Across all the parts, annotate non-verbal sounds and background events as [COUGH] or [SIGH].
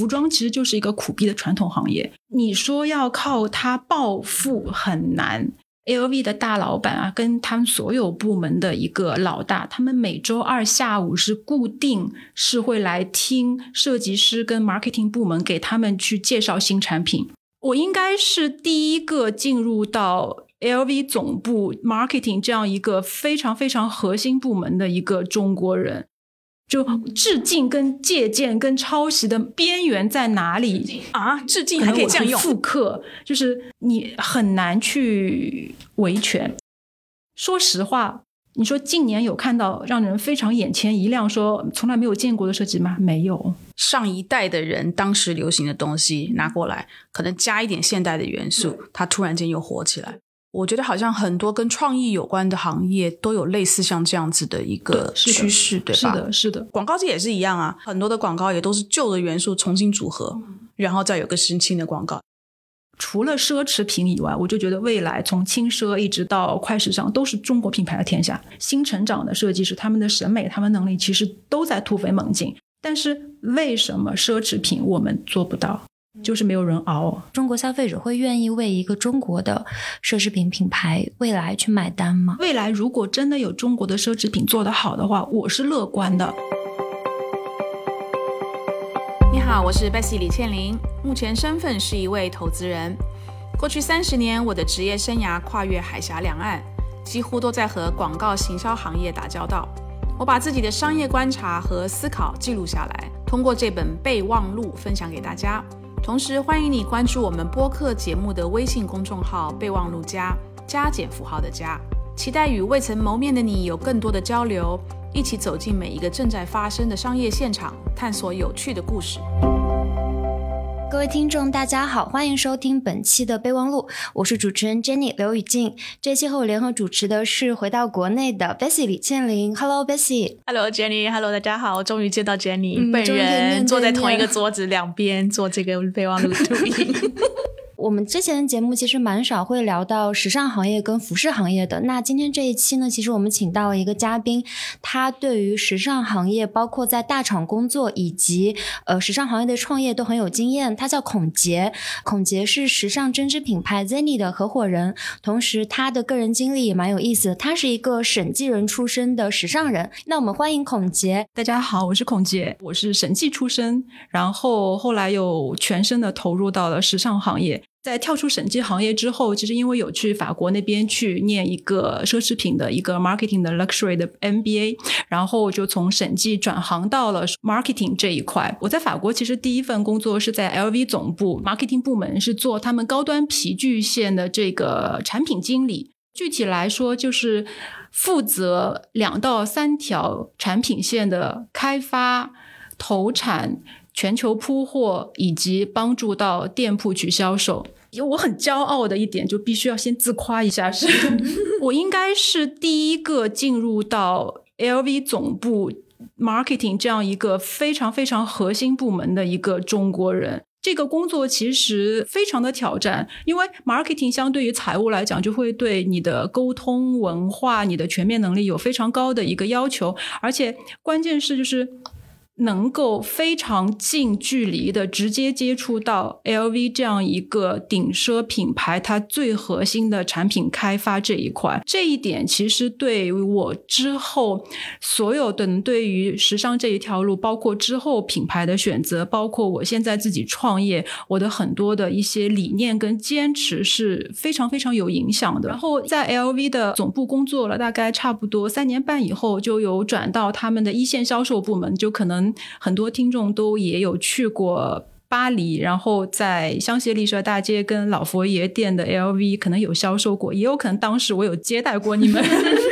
服装其实就是一个苦逼的传统行业，你说要靠它暴富很难。LV 的大老板啊，跟他们所有部门的一个老大，他们每周二下午是固定是会来听设计师跟 marketing 部门给他们去介绍新产品。我应该是第一个进入到 LV 总部 marketing 这样一个非常非常核心部门的一个中国人。就致敬、跟借鉴、跟抄袭的边缘在哪里啊？致敬还可以这样用，复刻就是你很难去维权。说实话，你说近年有看到让人非常眼前一亮、说从来没有见过的设计吗？没有。上一代的人当时流行的东西拿过来，可能加一点现代的元素，它突然间又火起来。我觉得好像很多跟创意有关的行业都有类似像这样子的一个趋势，对吧？是的，是的。广告界也是一样啊，很多的广告也都是旧的元素重新组合，然后再有个新新的广告。除了奢侈品以外，我就觉得未来从轻奢一直到快时尚都是中国品牌的天下。新成长的设计师，他们的审美、他们能力其实都在突飞猛进。但是为什么奢侈品我们做不到？就是没有人熬。中国消费者会愿意为一个中国的奢侈品品牌未来去买单吗？未来如果真的有中国的奢侈品做得好的话，我是乐观的。你好，我是 Bessy 李倩玲，目前身份是一位投资人。过去三十年，我的职业生涯跨越海峡两岸，几乎都在和广告行销行业打交道。我把自己的商业观察和思考记录下来，通过这本备忘录分享给大家。同时，欢迎你关注我们播客节目的微信公众号“备忘录加加减符号的加”，期待与未曾谋面的你有更多的交流，一起走进每一个正在发生的商业现场，探索有趣的故事。各位听众，大家好，欢迎收听本期的备忘录，我是主持人 Jenny 刘雨静。这期和我联合主持的是回到国内的 Bessy 李倩玲。Hello Bessy，Hello Jenny，Hello 大家好，我终于见到 Jenny 本人，坐在同一个桌子两边做这个备忘录录音。[LAUGHS] 我们之前的节目其实蛮少会聊到时尚行业跟服饰行业的。那今天这一期呢，其实我们请到了一个嘉宾，他对于时尚行业，包括在大厂工作以及呃时尚行业的创业都很有经验。他叫孔杰，孔杰是时尚针织品牌 Zenny 的合伙人，同时他的个人经历也蛮有意思。他是一个审计人出身的时尚人。那我们欢迎孔杰。大家好，我是孔杰，我是审计出身，然后后来又全身的投入到了时尚行业。在跳出审计行业之后，其实因为有去法国那边去念一个奢侈品的一个 marketing 的 luxury 的 MBA，然后就从审计转行到了 marketing 这一块。我在法国其实第一份工作是在 LV 总部 marketing 部门，是做他们高端皮具线的这个产品经理。具体来说，就是负责两到三条产品线的开发、投产。全球铺货以及帮助到店铺去销售，有我很骄傲的一点就必须要先自夸一下，是 [LAUGHS] 我应该是第一个进入到 LV 总部 marketing 这样一个非常非常核心部门的一个中国人。这个工作其实非常的挑战，因为 marketing 相对于财务来讲，就会对你的沟通文化、你的全面能力有非常高的一个要求，而且关键是就是。能够非常近距离的直接接触到 LV 这样一个顶奢品牌，它最核心的产品开发这一块，这一点其实对我之后所有的对于时尚这一条路，包括之后品牌的选择，包括我现在自己创业，我的很多的一些理念跟坚持是非常非常有影响的。然后在 LV 的总部工作了大概差不多三年半以后，就有转到他们的一线销售部门，就可能。很多听众都也有去过巴黎，然后在香榭丽舍大街跟老佛爷店的 LV 可能有销售过，也有可能当时我有接待过你们，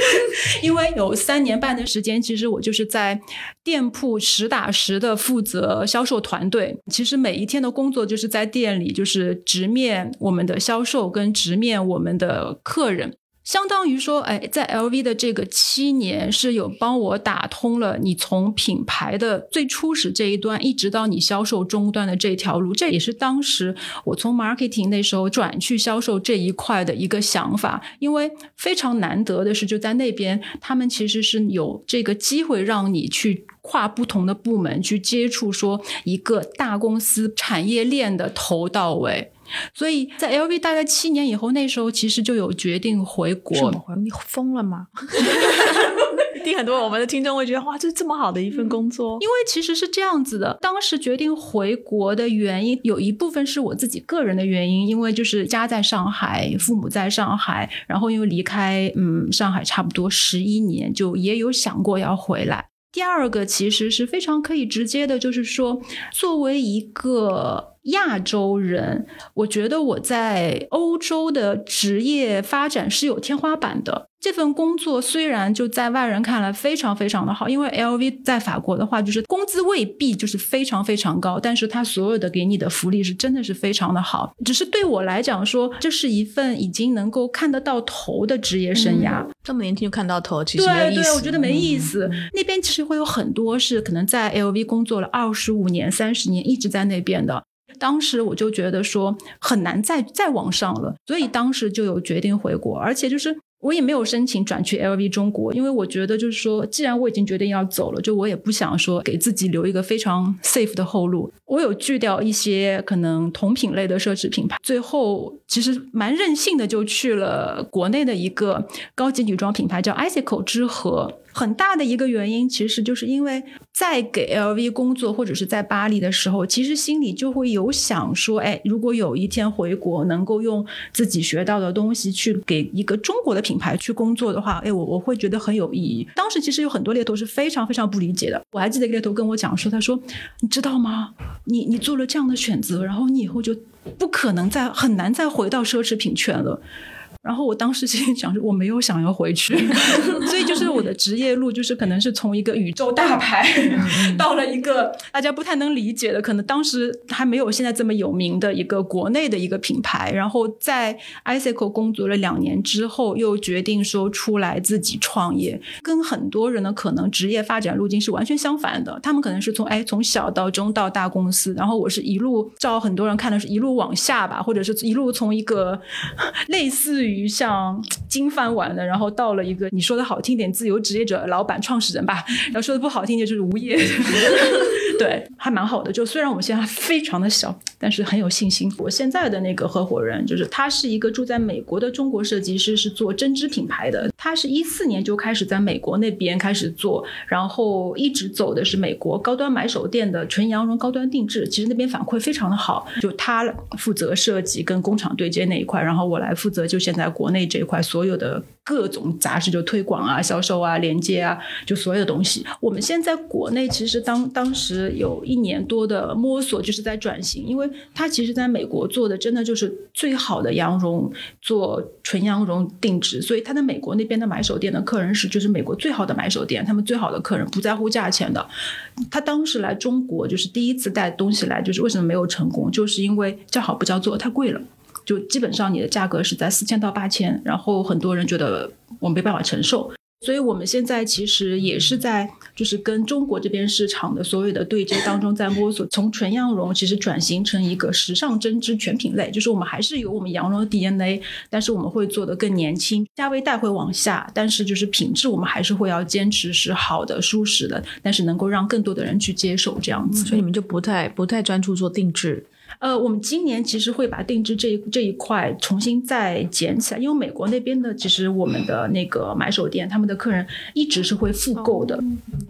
[LAUGHS] 因为有三年半的时间，其实我就是在店铺实打实的负责销售团队。其实每一天的工作就是在店里，就是直面我们的销售跟直面我们的客人。相当于说，哎，在 LV 的这个七年是有帮我打通了你从品牌的最初始这一端，一直到你销售终端的这条路。这也是当时我从 marketing 那时候转去销售这一块的一个想法。因为非常难得的是，就在那边，他们其实是有这个机会让你去跨不同的部门去接触，说一个大公司产业链的头到尾。所以在 LV 大概七年以后，那时候其实就有决定回国。你疯了吗？[LAUGHS] [LAUGHS] 一定很多我们的听众会觉得，哇，这这么好的一份工作。因为其实是这样子的，当时决定回国的原因，有一部分是我自己个人的原因，因为就是家在上海，父母在上海，然后因为离开嗯上海差不多十一年，就也有想过要回来。第二个其实是非常可以直接的，就是说作为一个。亚洲人，我觉得我在欧洲的职业发展是有天花板的。这份工作虽然就在外人看来非常非常的好，因为 LV 在法国的话，就是工资未必就是非常非常高，但是它所有的给你的福利是真的是非常的好。只是对我来讲说，这是一份已经能够看得到头的职业生涯。这么年轻就看到头，其实对对，我觉得没意思。那边其实会有很多是可能在 LV 工作了二十五年、三十年，一直在那边的。当时我就觉得说很难再再往上了，所以当时就有决定回国，而且就是我也没有申请转去 LV 中国，因为我觉得就是说，既然我已经决定要走了，就我也不想说给自己留一个非常 safe 的后路。我有拒掉一些可能同品类的奢侈品牌，最后其实蛮任性的就去了国内的一个高级女装品牌叫 Icicle 之和。很大的一个原因，其实就是因为在给 LV 工作或者是在巴黎的时候，其实心里就会有想说，哎，如果有一天回国，能够用自己学到的东西去给一个中国的品牌去工作的话，哎，我我会觉得很有意义。当时其实有很多猎头是非常非常不理解的。我还记得猎头跟我讲说，他说，你知道吗？你你做了这样的选择，然后你以后就不可能再很难再回到奢侈品圈了。然后我当时心里想说，我没有想要回去，[LAUGHS] 所以就是我的职业路，就是可能是从一个宇宙大牌 [LAUGHS] 到了一个大家不太能理解的，可能当时还没有现在这么有名的一个国内的一个品牌。然后在 Icicle 工作了两年之后，又决定说出来自己创业，跟很多人的可能职业发展路径是完全相反的。他们可能是从哎从小到中到大公司，然后我是一路照很多人看的是一路往下吧，或者是一路从一个 [LAUGHS] 类似于。于像金饭碗的，然后到了一个你说的好听点，自由职业者、老板、创始人吧；然后说的不好听点，就是无业。[LAUGHS] 对，还蛮好的。就虽然我们现在非常的小，但是很有信心。我现在的那个合伙人，就是他是一个住在美国的中国设计师，是做针织品牌的。他是一四年就开始在美国那边开始做，然后一直走的是美国高端买手店的纯羊绒高端定制。其实那边反馈非常的好，就他负责设计跟工厂对接那一块，然后我来负责就现在国内这一块所有的各种杂志，就推广啊、销售啊、连接啊，就所有的东西。我们现在国内其实当当时。有一年多的摸索，就是在转型，因为他其实在美国做的真的就是最好的羊绒，做纯羊绒定制，所以他在美国那边的买手店的客人是就是美国最好的买手店，他们最好的客人不在乎价钱的。他当时来中国就是第一次带东西来，就是为什么没有成功，就是因为叫好不叫座，太贵了，就基本上你的价格是在四千到八千，然后很多人觉得我没办法承受。所以，我们现在其实也是在，就是跟中国这边市场的所有的对接当中，在摸索从纯羊绒其实转型成一个时尚针织全品类。就是我们还是有我们羊绒的 DNA，但是我们会做的更年轻，价位带会往下，但是就是品质我们还是会要坚持是好的、舒适的，但是能够让更多的人去接受这样子。所以你们就不太不太专注做定制。呃，我们今年其实会把定制这一这一块重新再捡起来，因为美国那边的其实我们的那个买手店，他们的客人一直是会复购的，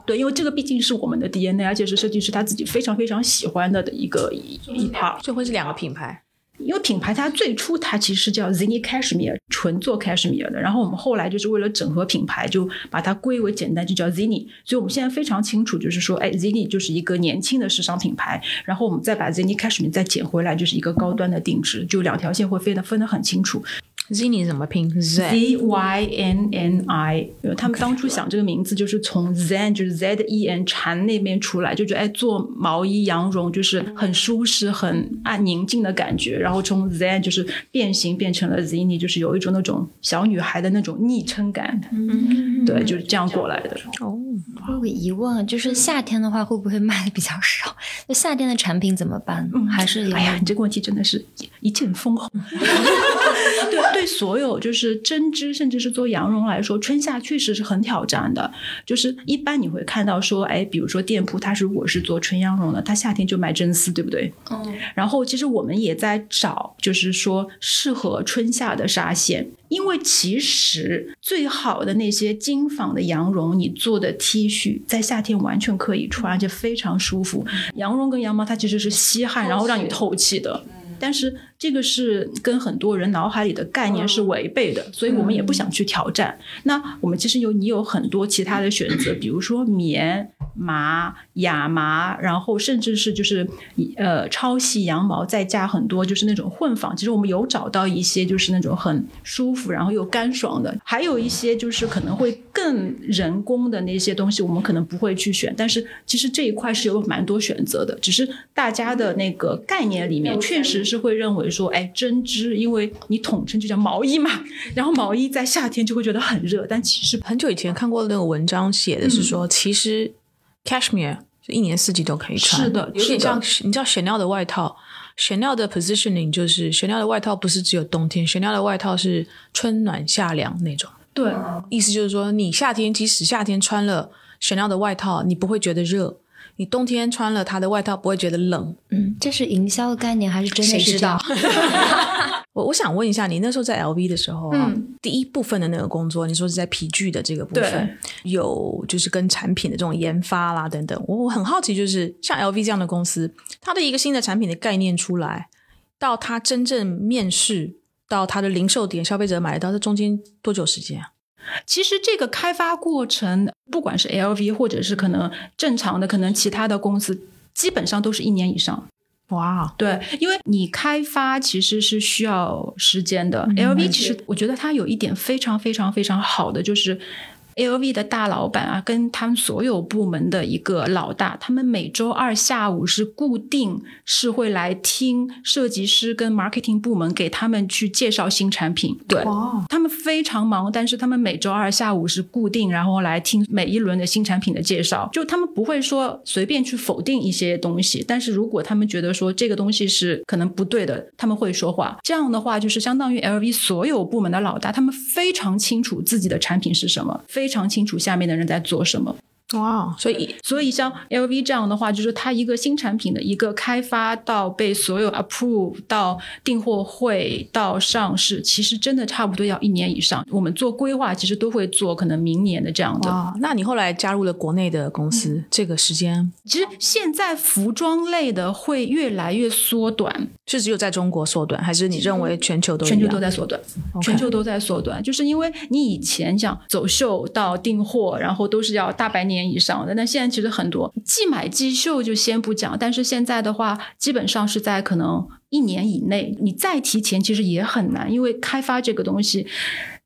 对，因为这个毕竟是我们的 DNA，而且是设计师他自己非常非常喜欢的的一个一一 part，就会是两个品牌。因为品牌它最初它其实叫 Zini Cashmere，纯做 Cashmere 的，然后我们后来就是为了整合品牌，就把它归为简单就叫 Zini。所以我们现在非常清楚，就是说，哎，Zini 就是一个年轻的时尚品牌，然后我们再把 Zini Cashmere 再捡回来，就是一个高端的定制，就两条线会分的分得很清楚。Zinni 怎么拼 Z Y N N I，他们当初想这个名字就是从 Zen 就是 Z E N 禅那边出来，就觉得哎做毛衣羊绒就是很舒适、很安宁静的感觉，然后从 Zen 就是变形变成了 Zinni，就是有一种那种小女孩的那种昵称感，嗯，对，就是这样过来的。哦，我有个疑问，就是夏天的话会不会卖的比较少？那夏天的产品怎么办？还是哎呀，你这个问题真的是一剑封喉。[LAUGHS] [LAUGHS] [LAUGHS] 对对，所有就是针织，甚至是做羊绒来说，春夏确实是很挑战的。就是一般你会看到说，哎，比如说店铺，它如果是做纯羊绒的，它夏天就卖真丝，对不对？嗯然后其实我们也在找，就是说适合春夏的纱线，因为其实最好的那些精纺的羊绒，你做的 T 恤在夏天完全可以穿，而且非常舒服。羊绒跟羊毛它其实是吸汗，然后让你透气的。但是这个是跟很多人脑海里的概念是违背的，所以我们也不想去挑战。那我们其实有你有很多其他的选择，比如说棉、麻、亚麻，然后甚至是就是呃超细羊毛，再加很多就是那种混纺。其实我们有找到一些就是那种很舒服，然后又干爽的，还有一些就是可能会更人工的那些东西，我们可能不会去选。但是其实这一块是有蛮多选择的，只是大家的那个概念里面确实是会认为说，哎，针织，因为你统称就叫毛衣嘛，然后毛衣在夏天就会觉得很热，但其实很久以前看过那个文章，写的是说，其实 cashmere 就一年四季都可以穿，是的有点像你知道 Chanel 的外套，Chanel 的 positioning 就是 Chanel 的外套不是只有冬天，Chanel 的外套是春暖夏凉那种，对意思就是说，你夏天即使夏天穿了 Chanel 的外套，你不会觉得热。你冬天穿了它的外套不会觉得冷，嗯，这是营销的概念还是真的谁知道？[LAUGHS] 我我想问一下，你那时候在 LV 的时候啊，嗯第一部分的那个工作，你说是在皮具的这个部分，有就是跟产品的这种研发啦等等。我我很好奇，就是像 LV 这样的公司，它的一个新的产品的概念出来，到它真正面世，到它的零售点消费者买得到，这中间多久时间啊？其实这个开发过程，不管是 LV 或者是可能正常的，可能其他的公司，基本上都是一年以上。哇，对，因为你开发其实是需要时间的。嗯 LV 其实我觉得它有一点非常非常非常好的，就是 LV 的大老板啊，跟他们所有部门的一个老大，他们每周二下午是固定是会来听设计师跟 marketing 部门给他们去介绍新产品。对，他们非常忙，但是他们每周二下午是固定，然后来听每一轮的新产品的介绍。就他们不会说随便去否定一些东西，但是如果他们觉得说这个东西是可能不对的，他们会说话。这样的话，就是相当于 LV 所有部门的老大，他们非常清楚自己的产品是什么，非非常清楚下面的人在做什么。哇，所以所以像 LV 这样的话，就是它一个新产品的一个开发到被所有 approve 到订货会到上市，其实真的差不多要一年以上。我们做规划其实都会做可能明年的这样的。哇，那你后来加入了国内的公司，这个时间？其实现在服装类的会越来越缩短，是只有在中国缩短，还是你认为全球都全球都在缩短全球都在缩短，就是因为你以前讲走秀到订货，然后都是要大半年以上的，那现在其实很多即买即秀就先不讲，但是现在的话，基本上是在可能一年以内，你再提前其实也很难，因为开发这个东西。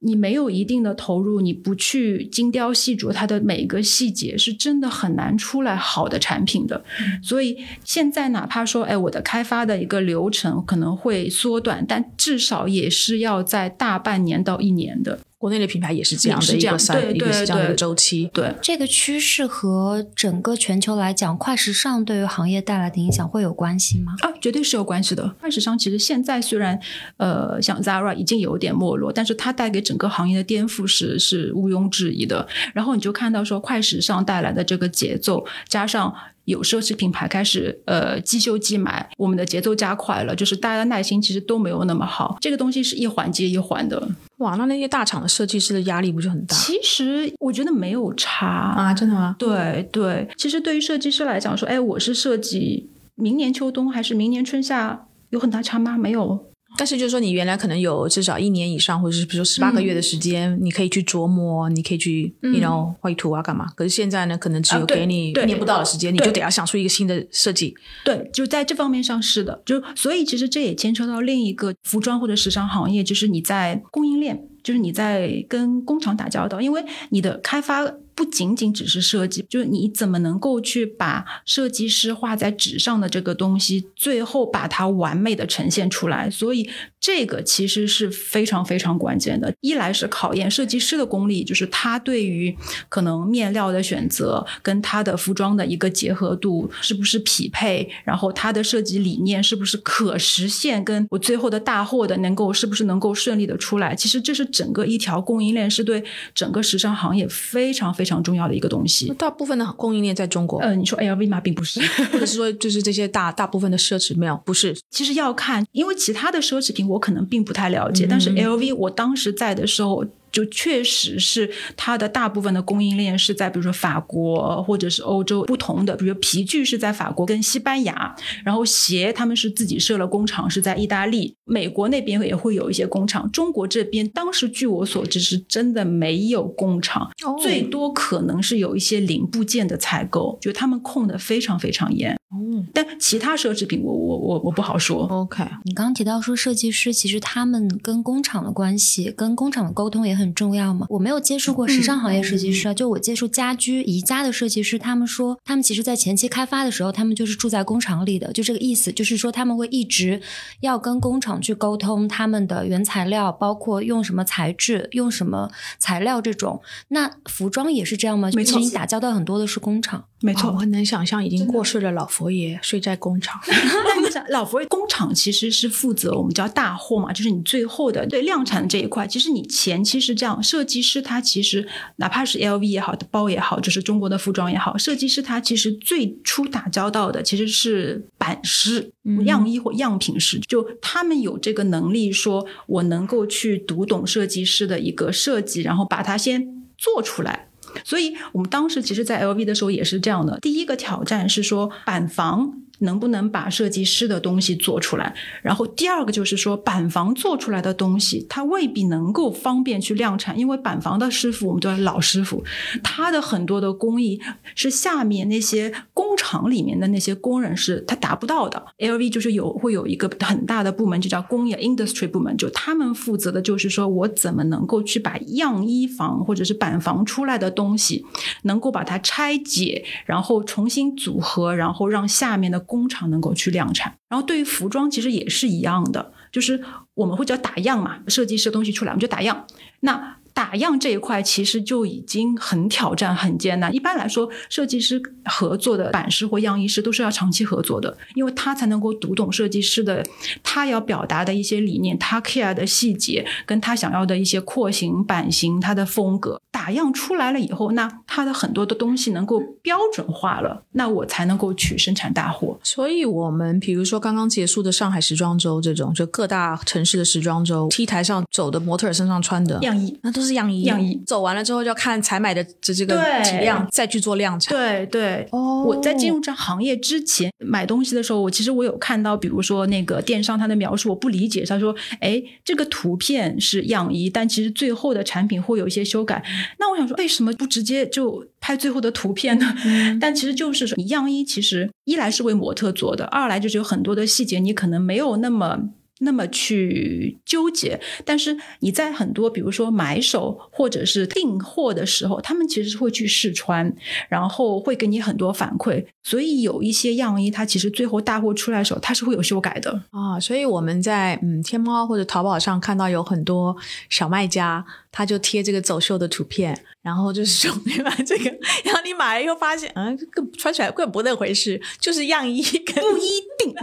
你没有一定的投入，你不去精雕细琢它的每一个细节，是真的很难出来好的产品的。所以现在哪怕说，哎，我的开发的一个流程可能会缩短，但至少也是要在大半年到一年的。国内的品牌也是这样的一个赛，对一个对这样的一个对周期。对，这个趋势和整个全球来讲，快时尚对于行业带来的影响会有关系吗？啊，绝对是有关系的。快时尚其实现在虽然呃，像 Zara 已经有点没落，但是它带给整个行业的颠覆是是毋庸置疑的。然后你就看到说，快时尚带来的这个节奏，加上有奢侈品牌开始呃即修即买，我们的节奏加快了，就是大家的耐心其实都没有那么好。这个东西是一环接一环的。哇，那那些大厂的设计师的压力不就很大其实我觉得没有差啊？真的吗？对对，其实对于设计师来讲，说，哎，我是设计明年秋冬还是明年春夏，有很大差吗？没有。但是就是说，你原来可能有至少一年以上，或者是比如说十八个月的时间，你可以去琢磨，你可以去嗯 you know 绘图啊，干嘛？可是现在呢，可能只有给你一年不到的时间，你就得要想出一个新的设计。对，就在这方面上是的，就所以其实这也牵扯到另一个服装或者时尚行业，就是你在供应链，就是你在跟工厂打交道，因为你的开发不仅仅只是设计，就是你怎么能够去把设计师画在纸上的这个东西，最后把它完美的呈现出来，所以这个其实是非常非常关键的。一来是考验设计师的功力，就是他对于可能面料的选择跟他的服装的一个结合度是不是匹配，然后他的设计理念是不是可实现，跟我最后的大货的能够是不是能够顺利的出来。其实这是整个一条供应链是对整个时尚行业非常非常重要的一个东西。大部分的供应链在中国，呃，你说 LV 吗？并不是，[LAUGHS] 或者是说就是这些大大部分的奢侈没有，不是其实要看，因为其他的奢侈品我可能并不太了解，但是嗯 LV 我当时在的时候。就确实是它的大部分的供应链是在比如说法国或者是欧洲不同的，比如皮具是在法国跟西班牙，然后鞋他们是自己设了工厂是在意大利，美国那边也会有一些工厂，中国这边当时据我所知是真的没有工厂，哦最多可能是有一些零部件的采购，就他们控的非常非常严。哦但其他奢侈品我我我我不好说。OK，你刚刚提到说设计师其实他们跟工厂的关系、跟工厂的沟通也很重要嘛。我没有接触过时尚行业设计师啊，就我接触家居宜家的设计师，他们说他们其实在前期开发的时候，他们就是住在工厂里的，就这个意思，就是说他们会一直要跟工厂去沟通他们的原材料，包括用什么材质、用什么材料这种。那服装也是这样吗？没错你打交道很多的是工厂。没错我很难想象已经过世的老佛爷睡在工厂。[LAUGHS] [LAUGHS] 但你想，老佛爷工厂其实是负责我们叫大货嘛，就是你最后的对量产这一块。其实你前期是这样，设计师他其实哪怕是 LV 也好，包也好，就是中国的服装也好，设计师他其实最初打交道的其实是版师、样衣或样品师，就他们有这个能力，说我能够去读懂设计师的一个设计，然后把它先做出来。所以我们当时其实，在 LV 的时候也是这样的。第一个挑战是说板房能不能把设计师的东西做出来，然后第二个就是说板房做出来的东西，它未必能够方便去量产，因为板房的师傅我们都是老师傅，他的很多的工艺是下面那些工厂里面的那些工人是他达不到的。LV 就是有会有一个很大的部门，就叫工业 industry 部门，就他们负责的就是说我怎么能够去把样衣房或者是板房出来的东西，能够把它拆解，然后重新组合，然后让下面的工厂能够去量产。然后对于服装其实也是一样的，就是我们会叫打样嘛，设计师的东西出来我们就打样。那打样这一块其实就已经很挑战、很艰难。一般来说，设计师合作的版师或样衣师都是要长期合作的，因为他才能够读懂设计师的他要表达的一些理念，他 care 的细节，跟他想要的一些廓形、版型、他的风格。打样出来了以后，那他的很多的东西能够标准化了，那我才能够去生产大货。所以，我们比如说刚刚结束的上海时装周这种，就各大城市的时装周，T 台上走的模特儿身上穿的样衣那都是样衣，样衣走完了之后就要看采买的这这个对体量，再去做量产。对对，哦我在进入这行业之前买东西的时候，我其实我有看到，比如说那个电商它的描述，我不理解，他说，哎，这个图片是样衣，但其实最后的产品会有一些修改。那我想说，为什么不直接就拍最后的图片呢？但其实就是说，你样衣其实一来是为模特做的，二来就是有很多的细节你可能没有那么。那么去纠结，但是你在很多比如说买手或者是订货的时候，他们其实是会去试穿，然后会给你很多反馈，所以有一些样衣它其实最后大货出来的时候，它是会有修改的。啊，所以我们在嗯天猫或者淘宝上看到有很多小卖家，他就贴这个走秀的图片，然后就是说 [LAUGHS] 你买这个，然后你买了以后发现，嗯，这个穿起来根本不那回事，就是样衣跟不一定，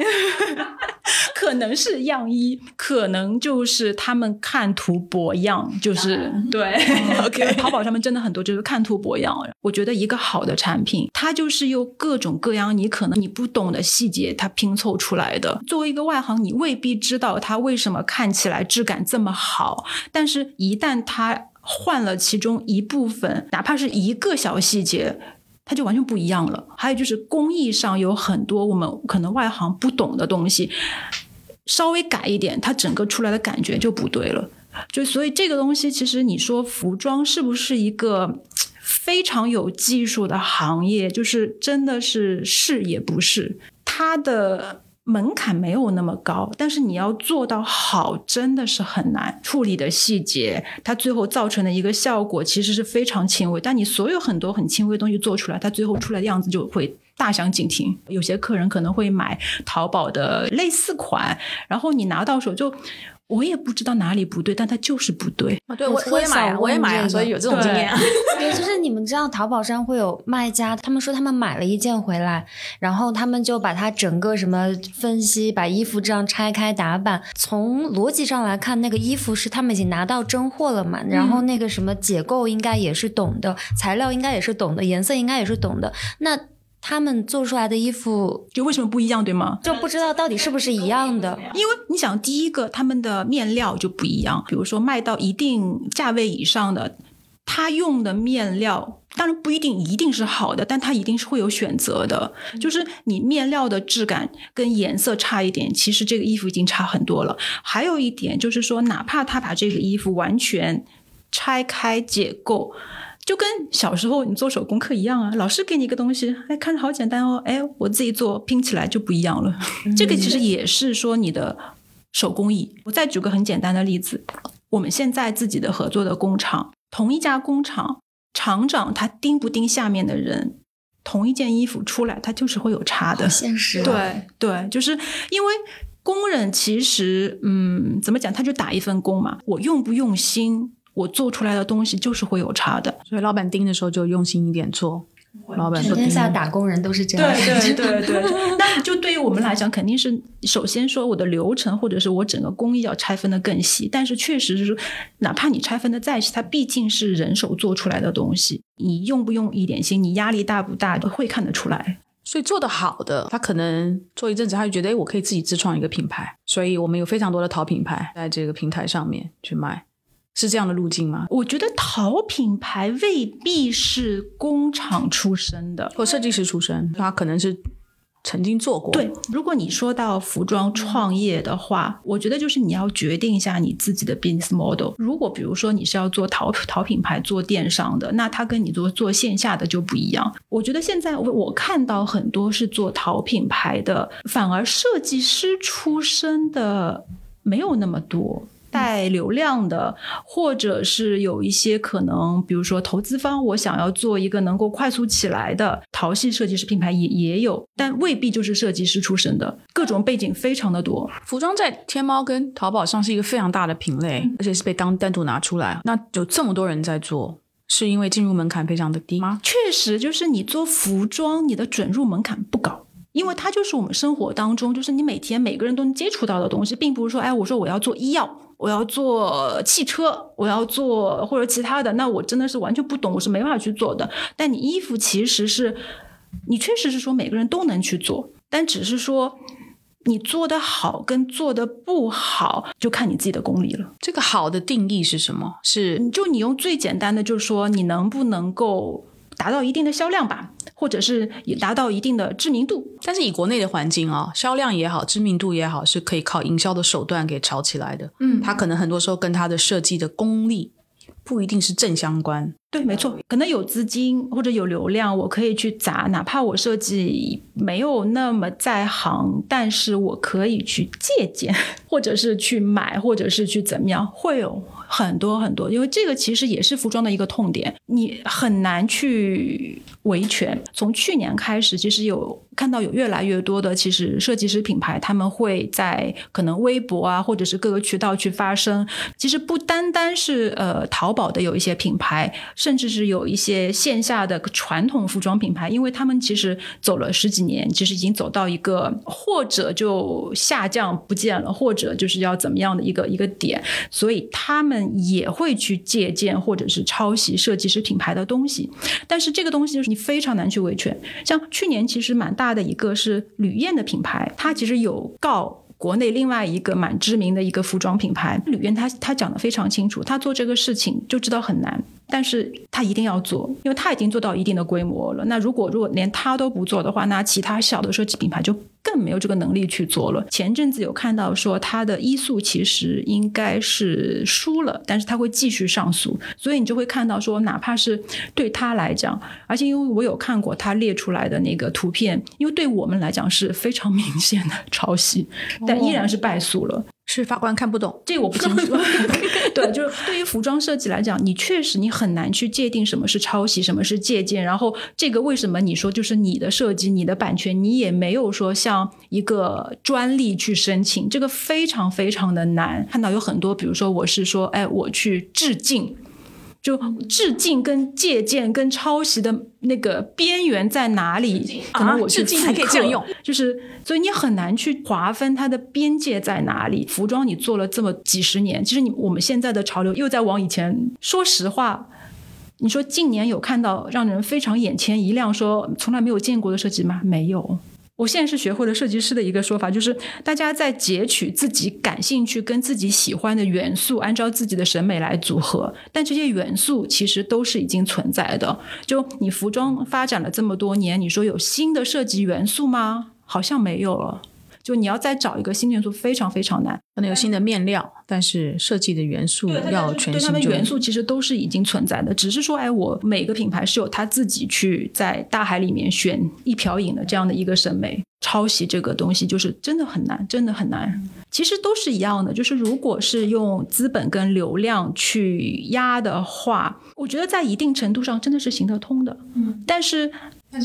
[LAUGHS] 可能是样衣，可能就是他们看图博样，就是、[LAUGHS] 对。OK，淘宝上面真的很多就是看图博样。我觉得一个好的产品，它就是由各种各样你可能你不懂的细节，它拼凑出来的。作为一个外行，你未必知道它为什么看起来质感这么好，但是一旦它换了其中一部分，哪怕是一个小细节，它就完全不一样了。还有就是工艺上有很多我们可能外行不懂的东西。稍微改一点，它整个出来的感觉就不对了。就所以这个东西，其实你说服装是不是一个非常有技术的行业？就是真的是是也不是，它的。门槛没有那么高，但是你要做到好，真的是很难。处理的细节，它最后造成的一个效果其实是非常轻微。但你所有很多很轻微的东西做出来，它最后出来的样子就会大相径庭。有些客人可能会买淘宝的类似款，然后你拿到手就。我也不知道哪里不对，但它就是不对。啊对我我也买，我也买，所以有这种经验。[LAUGHS] 对，就是你们知道淘宝上会有卖家，他们说他们买了一件回来，然后他们就把它整个什么分析，把衣服这样拆开打版。从逻辑上来看，那个衣服是他们已经拿到真货了嘛？然后那个什么解构应该也是懂的，材料应该也是懂的，颜色应该也是懂的。那。他们做出来的衣服就为什么不一样，对吗？就不知道到底是不是一样的。因为你想，第一个他们的面料就不一样，比如说卖到一定价位以上的，他用的面料当然不一定一定是好的，但他一定是会有选择的。就是你面料的质感跟颜色差一点，其实这个衣服已经差很多了。还有一点就是说，哪怕他把这个衣服完全拆开解构。就跟小时候你做手工课一样啊，老师给你一个东西，哎，看着好简单哦，哎，我自己做拼起来就不一样了。这个其实也是说你的手工艺。我再举个很简单的例子，我们现在自己的合作的工厂，同一家工厂，厂长他盯不盯下面的人，同一件衣服出来，它就是会有差的。现实。对对，就是因为工人其实，嗯，怎么讲，他就打一份工嘛，我用不用心。我做出来的东西就是会有差的，所以老板盯的时候就用心一点做。老板，天下打工人都是这样。对 [LAUGHS] 对对对。那就对于我们来讲，肯定是首先说我的流程或者是我整个工艺要拆分的更细。但是确实是，哪怕你拆分的再细，它毕竟是人手做出来的东西，你用不用一点心，你压力大不大，会看得出来。所以做得好的，他可能做一阵子，他就觉得，哎，我可以自己自创一个品牌。所以我们有非常多的淘品牌在这个平台上面去卖。是这样的路径吗？我觉得淘品牌未必是工厂出身的，或设计师出身，他可能是曾经做过。对，如果你说到服装创业的话，我觉得就是你要决定一下你自己的 business model。如果比如说你是要做淘淘品牌、做电商的，那它跟你做做线下的就不一样。我觉得现在我我看到很多是做淘品牌的，反而设计师出身的没有那么多。带流量的，或者是有一些可能，比如说投资方，我想要做一个能够快速起来的淘系设计师品牌，也也有，但未必就是设计师出身的，各种背景非常的多。服装在天猫跟淘宝上是一个非常大的品类，而且是被当单独拿出来。那有这么多人在做，是因为进入门槛非常的低吗？确实，就是你做服装，你的准入门槛不高。因为它就是我们生活当中，就是你每天每个人都能接触到的东西，并不是说，哎，我说我要做医药，我要做汽车，我要做或者其他的，那我真的是完全不懂，我是没法去做的。但你衣服其实是，你确实是说每个人都能去做，但只是说你做的好跟做的不好，就看你自己的功力了。这个好的定义是什么？是就你用最简单的，就是说你能不能够。达到一定的销量吧，或者是也达到一定的知名度。但是以国内的环境啊，销量也好，知名度也好，是可以靠营销的手段给炒起来的。嗯，它可能很多时候跟它的设计的功力不一定是正相关。对，没错，可能有资金或者有流量，我可以去砸，哪怕我设计没有那么在行，但是我可以去借鉴，[LAUGHS] 或者是去买，或者是去怎么样，会有。很多很多，因为这个其实也是服装的一个痛点，你很难去维权。从去年开始，其实有看到有越来越多的其实设计师品牌，他们会在可能微博啊，或者是各个渠道去发声。其实不单单是呃淘宝的有一些品牌，甚至是有一些线下的传统服装品牌，因为他们其实走了十几年，其实已经走到一个或者就下降不见了，或者就是要怎么样的一个一个点，所以他们。也会去借鉴或者是抄袭设计师品牌的东西，但是这个东西就是你非常难去维权。像去年其实蛮大的一个是吕燕的品牌，它其实有告国内另外一个蛮知名的一个服装品牌吕燕，他他讲的非常清楚，他做这个事情就知道很难。但是他一定要做，因为他已经做到一定的规模了。那如果如果连他都不做的话，那其他小的设计品牌就更没有这个能力去做了。前阵子有看到说他的一诉其实应该是输了，但是他会继续上诉，所以你就会看到说，哪怕是对他来讲，而且因为我有看过他列出来的那个图片，因为对我们来讲是非常明显的抄袭，但依然是败诉了。是法官看不懂，这我不清楚。[LAUGHS] 对，[LAUGHS] 就是对于服装设计来讲，你确实你很难去界定什么是抄袭，什么是借鉴。然后这个为什么你说就是你的设计、你的版权，你也没有说像一个专利去申请，这个非常非常的难。看到有很多，比如说我是说，哎，我去致敬。就致敬跟借鉴跟抄袭的那个边缘在哪里？可能我致敬还可以这样用，就是所以你很难去划分它的边界在哪里。服装你做了这么几十年，其实你我们现在的潮流又在往以前。说实话，你说近年有看到让人非常眼前一亮，说从来没有见过的设计吗？没有。我现在是学会了设计师的一个说法，就是大家在截取自己感兴趣跟自己喜欢的元素，按照自己的审美来组合。但这些元素其实都是已经存在的。就你服装发展了这么多年，你说有新的设计元素吗？好像没有了。就你要再找一个新元素，非常非常难。可能有新的面料，但是设计的元素要全新。对，它的元素其实都是已经存在的，只是说，哎，我每个品牌是有他自己去在大海里面选一瓢饮的这样的一个审美。抄袭这个东西就是真的很难，真的很难。其实都是一样的，就是如果是用资本跟流量去压的话，我觉得在一定程度上真的是行得通的。嗯，但是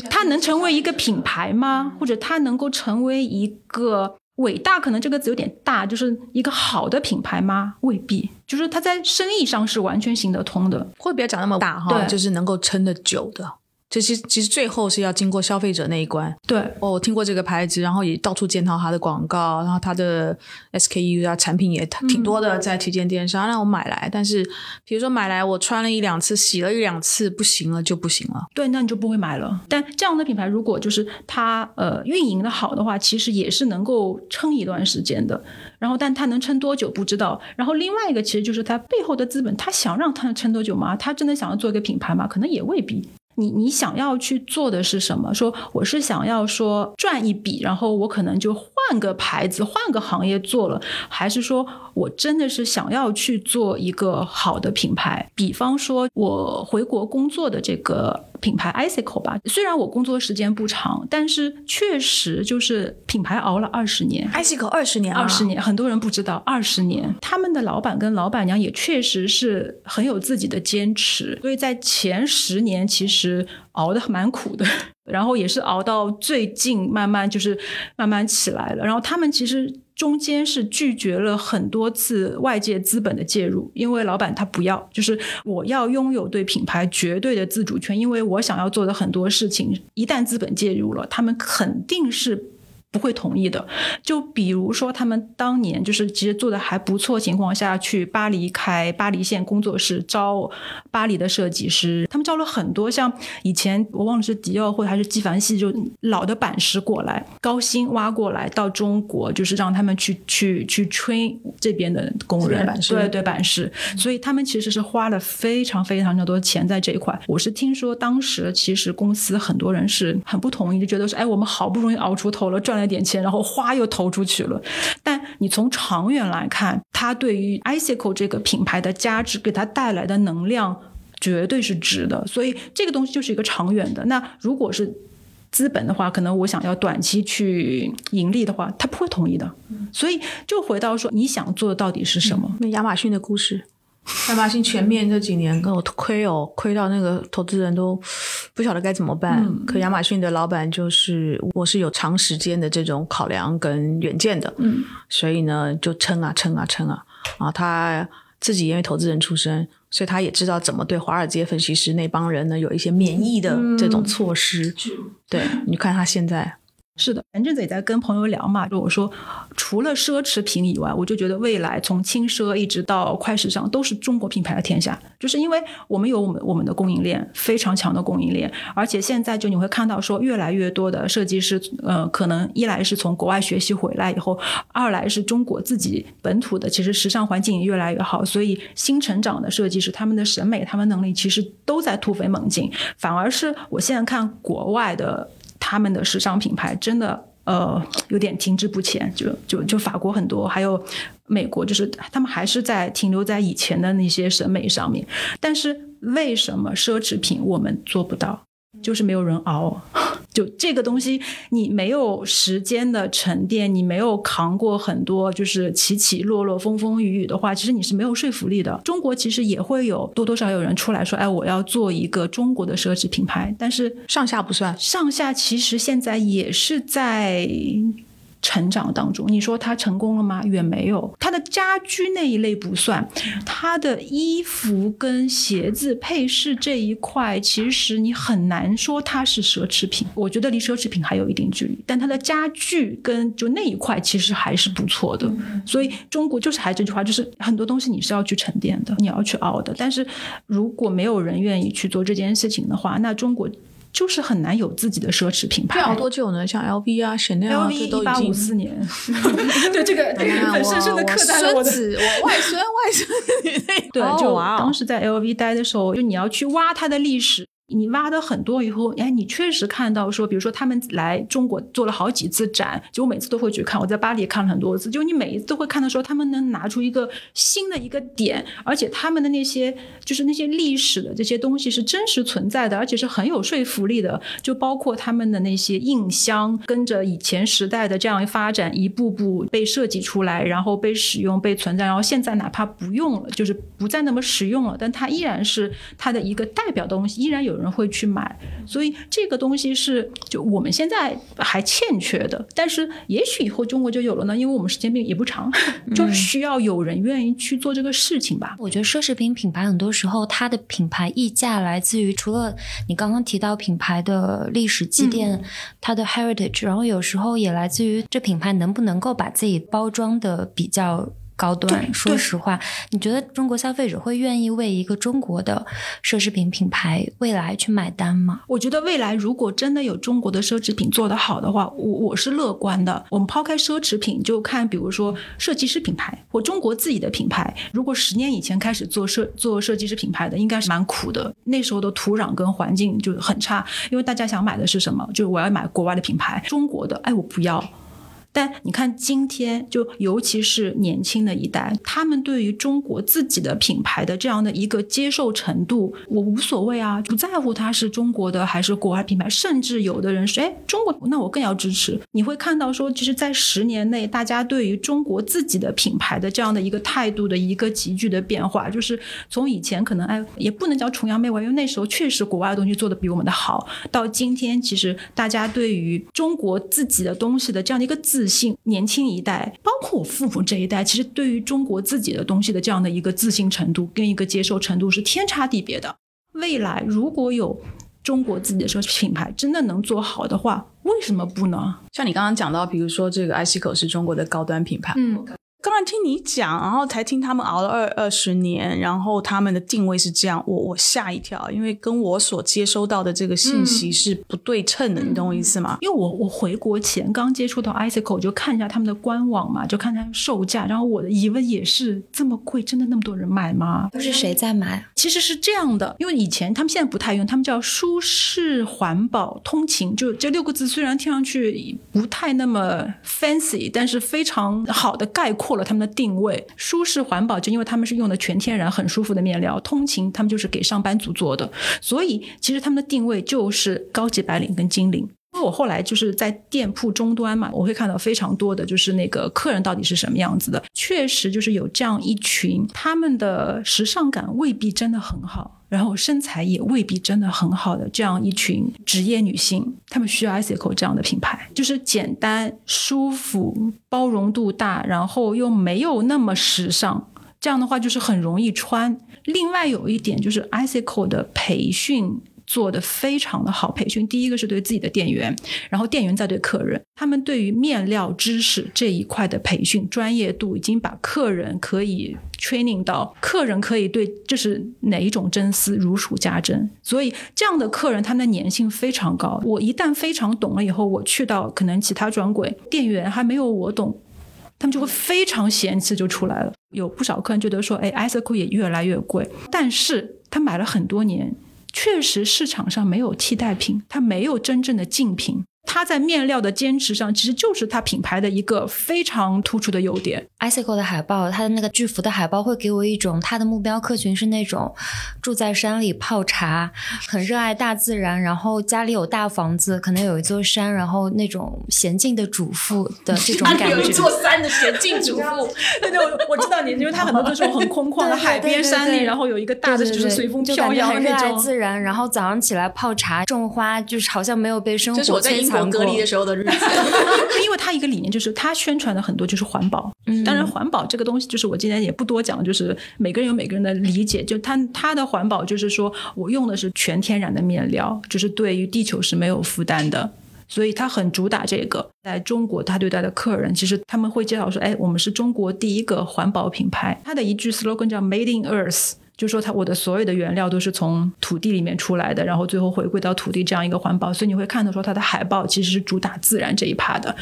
它能成为一个品牌吗？或者它能够成为一个伟大？可能这个词有点大，就是一个好的品牌吗？未必。就是它在生意上是完全行得通的，会不要讲那么大哈，就是能够撑得久的。其实，其实最后是要经过消费者那一关。对，哦，我听过这个牌子，然后也到处见到它的广告，然后它的 SKU 啊产品也挺多的，在旗舰店上让我买来。但是，比如说买来我穿了一两次，洗了一两次，不行了就不行了。对，那你就不会买了。但这样的品牌，如果就是它呃运营的好的话，其实也是能够撑一段时间的。然后，但它能撑多久不知道。然后另外一个，其实就是它背后的资本，他想让它撑多久吗？他真的想要做一个品牌吗？可能也未必。你你想要去做的是什么？说我是想要说赚一笔，然后我可能就换个牌子、换个行业做了，还是说我真的是想要去做一个好的品牌？比方说，我回国工作的这个。品牌 Icicle 吧，虽然我工作时间不长，但是确实就是品牌熬了二十年。Icicle 二十年，二十年，很多人不知道，二十年，他们的老板跟老板娘也确实是很有自己的坚持，所以在前十年其实熬得蛮苦的。[LAUGHS] 然后也是熬到最近，慢慢就是慢慢起来了。然后他们其实中间是拒绝了很多次外界资本的介入，因为老板他不要，就是我要拥有对品牌绝对的自主权，因为我想要做的很多事情，一旦资本介入了，他们肯定是。不会同意的。就比如说，他们当年就是其实做的还不错情况下去巴黎开巴黎线工作室，招巴黎的设计师。他们招了很多像以前我忘了是迪奥或者还是纪梵希，就老的版师过来，高薪挖过来到中国，就是让他们去 [LAUGHS] 去去 train 这边的工人，对对版师。所以他们其实是花了非常非常的多钱在这一块。我是听说当时其实公司很多人是很不同意，就觉得说，哎，我们好不容易熬出头了，赚了。点钱，然后花又投出去了。但你从长远来看，它对于 Icicle 这个品牌的价值，给它带来的能量绝对是值的。所以这个东西就是一个长远的。那如果是资本的话，可能我想要短期去盈利的话，他不会同意的。所以就回到说，你想做的到底是什么？那亚马逊的故事。亚马逊全面这几年跟我亏哦，亏到那个投资人都不晓得该怎么办。可亚马逊的老板就是我是有长时间的这种考量跟远见的，嗯，所以呢就撑啊撑啊撑啊啊！他自己因为投资人出身，所以他也知道怎么对华尔街分析师那帮人呢有一些免疫的这种措施。对，你看他现在。是的，前阵子也在跟朋友聊嘛，就我说，除了奢侈品以外，我就觉得未来从轻奢一直到快时尚都是中国品牌的天下，就是因为我们有我们我们的供应链非常强的供应链，而且现在就你会看到说，越来越多的设计师，呃，可能一来是从国外学习回来以后，二来是中国自己本土的，其实时尚环境也越来越好，所以新成长的设计师他们的审美、他们能力其实都在突飞猛进，反而是我现在看国外的。他们的时尚品牌真的呃有点停滞不前，就就就法国很多，还有美国，就是他们还是在停留在以前的那些审美上面。但是为什么奢侈品我们做不到？就是没有人熬。[LAUGHS] 就这个东西，你没有时间的沉淀，你没有扛过很多就是起起落落、风风雨雨的话，其实你是没有说服力的。中国其实也会有多多少有人出来说：“哎，我要做一个中国的奢侈品牌。”但是上下不算，上下其实现在也是在。成长当中，你说他成功了吗？远没有。他的家居那一类不算，他的衣服跟鞋子配饰这一块，其实你很难说它是奢侈品。我觉得离奢侈品还有一定距离。但他的家具跟就那一块其实还是不错的。所以中国就是还这句话，就是很多东西你是要去沉淀的，你要去熬的。但是如果没有人愿意去做这件事情的话，那中国。就是很难有自己的奢侈品牌。要多久呢？像 LV 啊、Chanel 啊，这都一八五四年。[LAUGHS] 对这个这个很深深的刻在了我的我外孙外孙女内。[LAUGHS] 对，就当时在 LV 待的时候，就你要去挖它的历史。你挖的很多以后，哎，你确实看到说，比如说他们来中国做了好几次展，就我每次都会去看。我在巴黎也看了很多次，就你每一次都会看到说，他们能拿出一个新的一个点，而且他们的那些就是那些历史的这些东西是真实存在的，而且是很有说服力的。就包括他们的那些印箱，跟着以前时代的这样发展，一步步被设计出来，然后被使用、被存在，然后现在哪怕不用了，就是不再那么实用了，但它依然是它的一个代表东西，依然有。有人会去买，所以这个东西是就我们现在还欠缺的，但是也许以后中国就有了呢，因为我们时间并也不长，[LAUGHS] 就需要有人愿意去做这个事情吧。我觉得奢侈品品牌很多时候它的品牌溢价来自于除了你刚刚提到品牌的历史积淀，它的 heritage，然后有时候也来自于这品牌能不能够把自己包装的比较。高端，说实话，你觉得中国消费者会愿意为一个中国的奢侈品品牌未来去买单吗？我觉得未来如果真的有中国的奢侈品做得好的话，我我是乐观的。我们抛开奢侈品，就看比如说设计师品牌或中国自己的品牌。如果十年以前开始做设做设计师品牌的，应该是蛮苦的。那时候的土壤跟环境就很差，因为大家想买的是什么？就是我要买国外的品牌，中国的，哎，我不要。但你看，今天就尤其是年轻的一代，他们对于中国自己的品牌的这样的一个接受程度，我无所谓啊，不在乎它是中国的还是国外品牌，甚至有的人说，哎，中国那我更要支持。你会看到说，其实，在十年内，大家对于中国自己的品牌的这样的一个态度的一个急剧的变化，就是从以前可能哎，也不能叫崇洋媚外，因为那时候确实国外的东西做的比我们的好，到今天，其实大家对于中国自己的东西的这样的一个自自信，年轻一代，包括我父母这一代，其实对于中国自己的东西的这样的一个自信程度跟一个接受程度是天差地别的。未来如果有中国自己的奢侈品牌真的能做好的话，为什么不呢？像你刚刚讲到，比如说这个 i c 口是中国的高端品牌，嗯。刚刚听你讲，然后才听他们熬了二二十年，然后他们的定位是这样，我我吓一跳，因为跟我所接收到的这个信息是不对称的，你懂我意思吗？因为我我回国前刚接触到 Icicle，就看一下他们的官网嘛，就看他们售价，然后我的疑问也是这么贵，真的那么多人买吗？都是谁在买？其实是这样的，因为以前他们现在不太用，他们叫舒适环保通勤，就这六个字虽然听上去不太那么 fancy，但是非常好的概括。了他们的定位，舒适环保，就因为他们是用的全天然、很舒服的面料。通勤，他们就是给上班族做的，所以其实他们的定位就是高级白领跟精灵。因为我后来就是在店铺终端嘛，我会看到非常多的就是那个客人到底是什么样子的。确实就是有这样一群，他们的时尚感未必真的很好。然后身材也未必真的很好的这样一群职业女性，她们需要 ICO 这样的品牌，就是简单、舒服、包容度大，然后又没有那么时尚。这样的话就是很容易穿。另外有一点就是 ICO 的培训。做的非常的好。培训第一个是对自己的店员，然后店员再对客人，他们对于面料知识这一块的培训专业度，已经把客人可以 training 到客人可以对这是哪一种真丝如数家珍。所以这样的客人，他们的粘性非常高。我一旦非常懂了以后，我去到可能其他专柜，店员还没有我懂。他们就会非常嫌弃，就出来了。有不少客人觉得说，哎 i c o 也越来越贵，但是他买了很多年，确实市场上没有替代品，它没有真正的竞品。它在面料的坚持上，其实就是它品牌的一个非常突出的优点。Icicle 的海报，它的那个巨幅的海报会给我一种它的目标客群是那种住在山里泡茶，很热爱大自然，然后家里有大房子，可能有一座山，然后那种娴静的主妇的这种 [LAUGHS] 感觉。有一座山的娴静主妇，[LAUGHS] 对对，我我知道你，因为它很多都是很空旷的海边山里，然后有一个大的就是随风飘摇的那种自然，然后早上起来泡茶种花，就是好像没有被生活摧残。隔离的时候的日子，[LAUGHS] 因为他一个理念就是他宣传的很多就是环保。嗯当然，环保这个东西就是我今天也不多讲，就是每个人有每个人的理解。就他他的环保就是说我用的是全天然的面料，就是对于地球是没有负担的，所以他很主打这个。在中国，他对待的客人其实他们会介绍说：“哎，我们是中国第一个环保品牌。”他的一句 slogan 叫 “Made in Earth”。就说它我的所有的原料都是从土地里面出来的，然后最后回归到土地这样一个环保，所以你会看到说它的海报其实是主打自然这一趴的。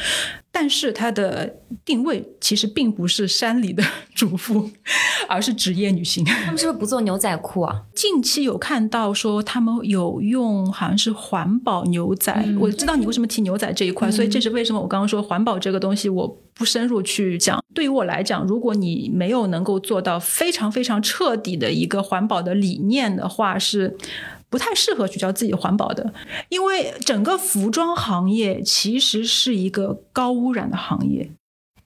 但是它的定位其实并不是山里的主妇，[LAUGHS] 而是职业女性。他们是不是不做牛仔裤啊？近期有看到说他们有用，好像是环保牛仔。我知道你为什么提牛仔这一块，所以这是为什么我刚刚说环保这个东西我不深入去讲。对于我来讲，如果你没有能够做到非常非常彻底的一个环保的理念的话，是。不太适合去叫自己环保的，因为整个服装行业其实是一个高污染的行业。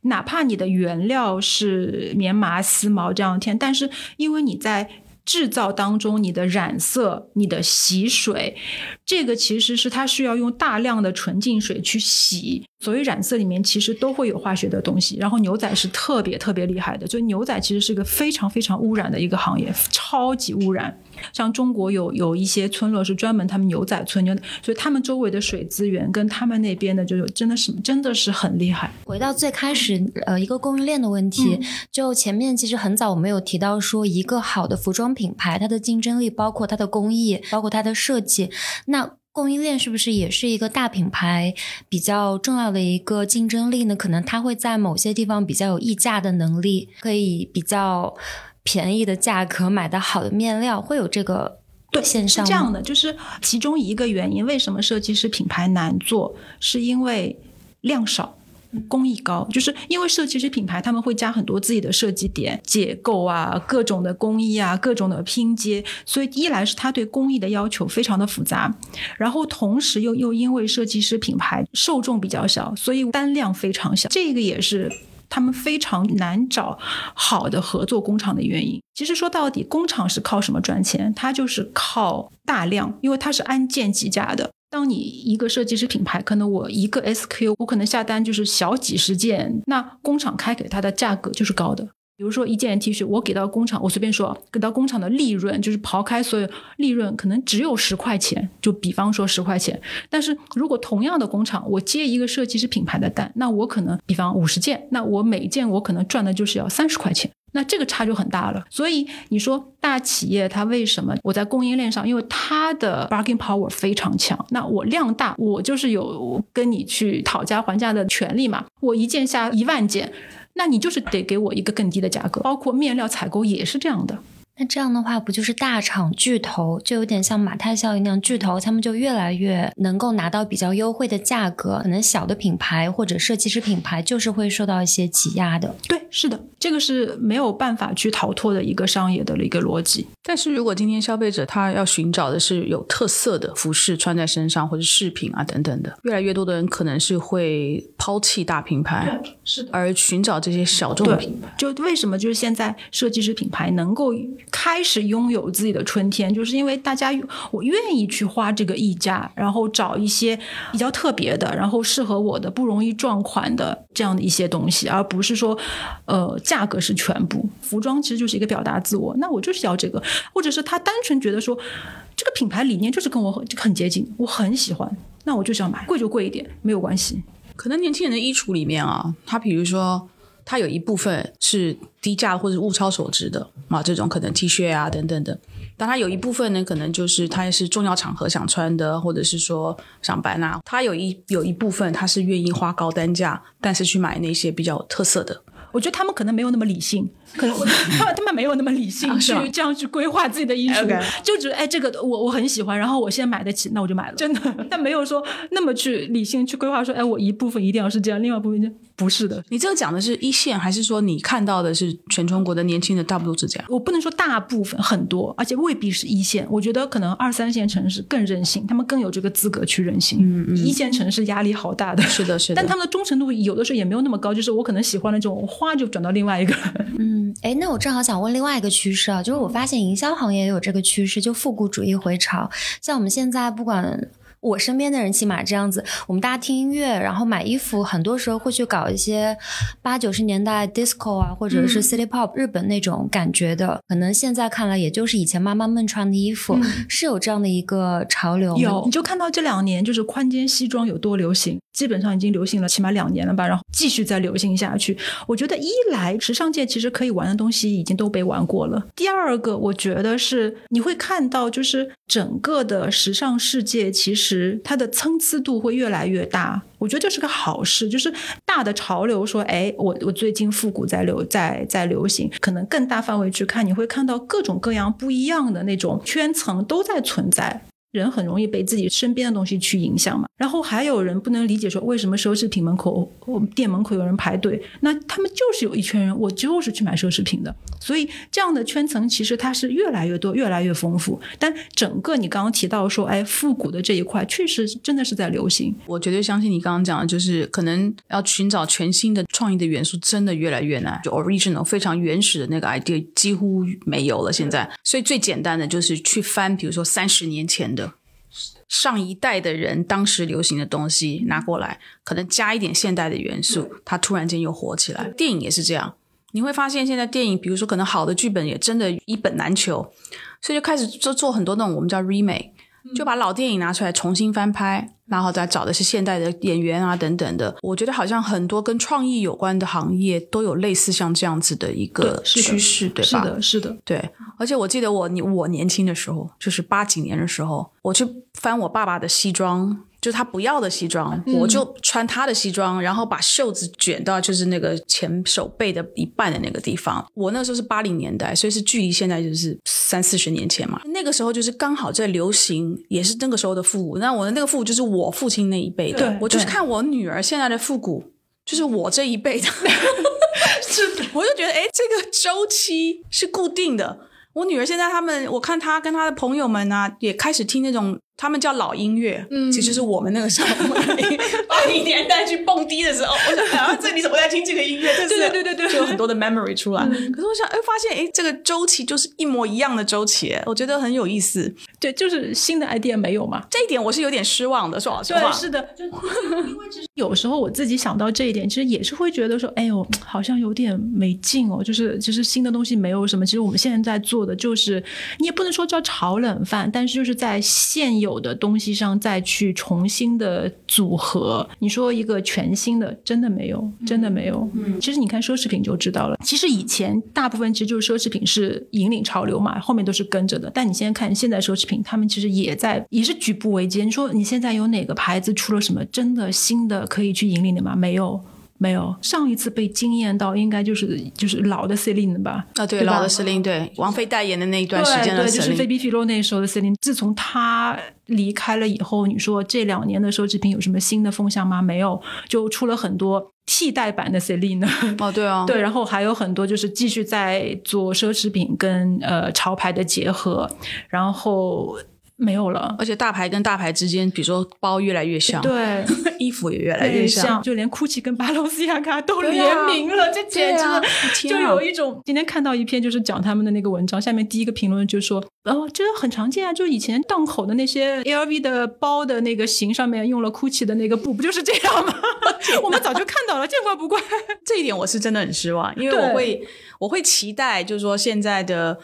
哪怕你的原料是棉麻、丝毛这样天，但是因为你在制造当中，你的染色、你的洗水，这个其实是它需要用大量的纯净水去洗。所谓染色里面其实都会有化学的东西，然后牛仔是特别特别厉害的，所以牛仔其实是个非常非常污染的一个行业，超级污染。像中国有有一些村落是专门他们牛仔村，牛，所以他们周围的水资源跟他们那边的就真的是真的是很厉害。回到最开始，呃，一个供应链的问题，就前面其实很早我们有提到说，一个好的服装品牌，它的竞争力包括它的工艺，包括它的设计，那。供应链是不是也是一个大品牌比较重要的一个竞争力呢？可能它会在某些地方比较有溢价的能力，可以比较便宜的价格买到好的面料，会有这个对线上是这样的，就是其中一个原因，为什么设计师品牌难做，是因为量少。工艺高，就是因为设计师品牌他们会加很多自己的设计点、结构啊、各种的工艺啊、各种的拼接，所以一来是他对工艺的要求非常的复杂，然后同时又又因为设计师品牌受众比较小，所以单量非常小，这个也是他们非常难找好的合作工厂的原因。其实说到底，工厂是靠什么赚钱？它就是靠大量，因为它是按件计价的。当你一个设计师品牌，可能我一个 SQ，我可能下单就是小几十件，那工厂开给他的价格就是高的。比如说一件 T 恤，我给到工厂，我随便说，给到工厂的利润就是刨开所有利润，可能只有十块钱。就比方说十块钱，但是如果同样的工厂，我接一个设计师品牌的单，那我可能比方五十件，那我每件我可能赚的就是要三十块钱。那这个差就很大了，所以你说大企业它为什么我在供应链上，因为它的 bargaining power 非常强，那我量大，我就是有跟你去讨价还价的权利嘛，我一件下一万件，那你就是得给我一个更低的价格，包括面料采购也是这样的。那这样的话，不就是大厂巨头就有点像马太效应那样，巨头他们就越来越能够拿到比较优惠的价格，可能小的品牌或者设计师品牌就是会受到一些挤压的。对，是的，这个是没有办法去逃脱的一个商业的一个逻辑。但是如果今天消费者他要寻找的是有特色的服饰穿在身上或者饰品啊等等的，越来越多的人可能是会抛弃大品牌，是的，而寻找这些小众品牌。就为什么就是现在设计师品牌能够开始拥有自己的春天，就是因为大家我愿意去花这个溢价，然后找一些比较特别的，然后适合我的、不容易撞款的这样的一些东西，而不是说，呃，价格是全部。服装其实就是一个表达自我，那我就是要这个，或者是他单纯觉得说，这个品牌理念就是跟我很很接近，我很喜欢，那我就想买，贵就贵一点，没有关系。可能年轻人的衣橱里面啊，他比如说。它有一部分是低价或者物超所值的啊，这种可能 T 恤啊等等的。但它有一部分呢，可能就是它也是重要场合想穿的，或者是说上班啊。它有一有一部分，它是愿意花高单价，但是去买那些比较有特色的。我觉得他们可能没有那么理性，可能他们 [LAUGHS] 他们没有那么理性去这样去规划自己的衣橱，就觉得哎，这个我我很喜欢，然后我现在买得起，那我就买了。真的，[LAUGHS] 但没有说那么去理性去规划，说哎，我一部分一定要是这样，另外一部分就。不是的，你这个讲的是一线，还是说你看到的是全中国的年轻人大部分都是这样？我不能说大部分，很多，而且未必是一线。我觉得可能二三线城市更任性，他们更有这个资格去任性。嗯嗯。一线城市压力好大的，是的，是的。但他们的忠诚度有的时候也没有那么高，就是我可能喜欢的这种花就转到另外一个。[LAUGHS] 嗯，哎，那我正好想问另外一个趋势啊，就是我发现营销行业也有这个趋势，就复古主义回潮。像我们现在不管。我身边的人起码这样子，我们大家听音乐，然后买衣服，很多时候会去搞一些八九十年代 disco 啊，或者是 city pop 日本那种感觉的。可能现在看来，也就是以前妈妈们穿的衣服，是有这样的一个潮流。有，你就看到这两年就是宽肩西装有多流行，基本上已经流行了起码两年了吧，然后继续再流行下去。我觉得一来时尚界其实可以玩的东西已经都被玩过了，第二个我觉得是你会看到就是整个的时尚世界其实。实它的参差度会越来越大，我觉得这是个好事。就是大的潮流说，哎，我我最近复古在流在在流行，可能更大范围去看，你会看到各种各样不一样的那种圈层都在存在。人很容易被自己身边的东西去影响嘛，然后还有人不能理解说为什么奢侈品门口、店门口有人排队，那他们就是有一圈人，我就是去买奢侈品的，所以这样的圈层其实它是越来越多、越来越丰富。但整个你刚刚提到说，哎，复古的这一块确实真的是在流行。我绝对相信你刚刚讲的，就是可能要寻找全新的创意的元素，真的越来越难。就 original 非常原始的那个 idea 几乎没有了。现在，所以最简单的就是去翻，比如说三十年前。的上一代的人当时流行的东西拿过来，可能加一点现代的元素，它突然间又火起来。电影也是这样，你会发现现在电影，比如说可能好的剧本也真的一本难求，所以就开始做做很多那种我们叫 remake，就把老电影拿出来重新翻拍。然后再找的是现代的演员啊等等的，我觉得好像很多跟创意有关的行业都有类似像这样子的一个趋势，对吧？是的，是的，对。而且我记得我你我年轻的时候，就是八几年的时候，我去翻我爸爸的西装。就他不要的西装，我就穿他的西装，然后把袖子卷到就是那个前手背的一半的那个地方。我那时候是八零年代，所以是距离现在就是三四十年前嘛。那个时候就是刚好在流行，也是那个时候的复古。那我的那个复古就是我父亲那一辈的，我就是看我女儿现在的复古，就是我这一辈的，[LAUGHS] 是，我就觉得哎，这个周期是固定的。我女儿现在他们，我看她跟她的朋友们呢，也开始听那种。他们叫老音乐，嗯，其实是我们那个时候八零 [LAUGHS] 年代去蹦迪的时候，我想，啊，这你怎么在听这个音乐？对对对对对，就有很多的 memory 出来。可是我想，哎，发现，哎，这个周期就是一模一样的周期，我觉得很有意思。对，就是新的 idea 没有嘛？这一点我是有点失望的，说老实话。对，是的，就因为其实有时候我自己想到这一点，其实也是会觉得说，哎呦，好像有点没劲哦。就是其实新的东西没有什么，其实我们现在在做的就是，你也不能说叫炒冷饭，但是就是在现有。有的东西上再去重新的组合，你说一个全新的，真的没有，真的没有。嗯，其实你看奢侈品就知道了。其实以前大部分其实就是奢侈品是引领潮流嘛，后面都是跟着的。但你现在看现在奢侈品，他们其实也在也是举步维艰。你说你现在有哪个牌子出了什么真的新的可以去引领的吗？没有。没有，上一次被惊艳到应该就是就是老的 Celine 吧？啊，对，老的 Celine，对，王菲代言的那一段时间的 Celine，对，就是菲比菲洛那时候的 Celine。自从她离开了以后，你说这两年的奢侈品有什么新的风向吗？没有，就出了很多替代版的 Celine。哦，对啊，[LAUGHS] 对，然后还有很多就是继续在做奢侈品跟呃潮牌的结合，然后。没有了。而且大牌跟大牌之间，比如说包越来越像，对，[LAUGHS] 衣服也越来越像，像，就连 GUCCI 跟巴罗斯亚卡都联啊名了，这简直 [LAUGHS] 就有一种今天看到一篇就是讲他们的那个文章，下面第一个评论就说，哦，这个很常见啊，就以前档口的那些 LV 的包的那个型上面用了 GUCCI 的那个布，不就是这样吗？[LAUGHS] 我们早就看到了，见怪不怪。这一点我是真的很失望，因为我会我会期待，就是说现在的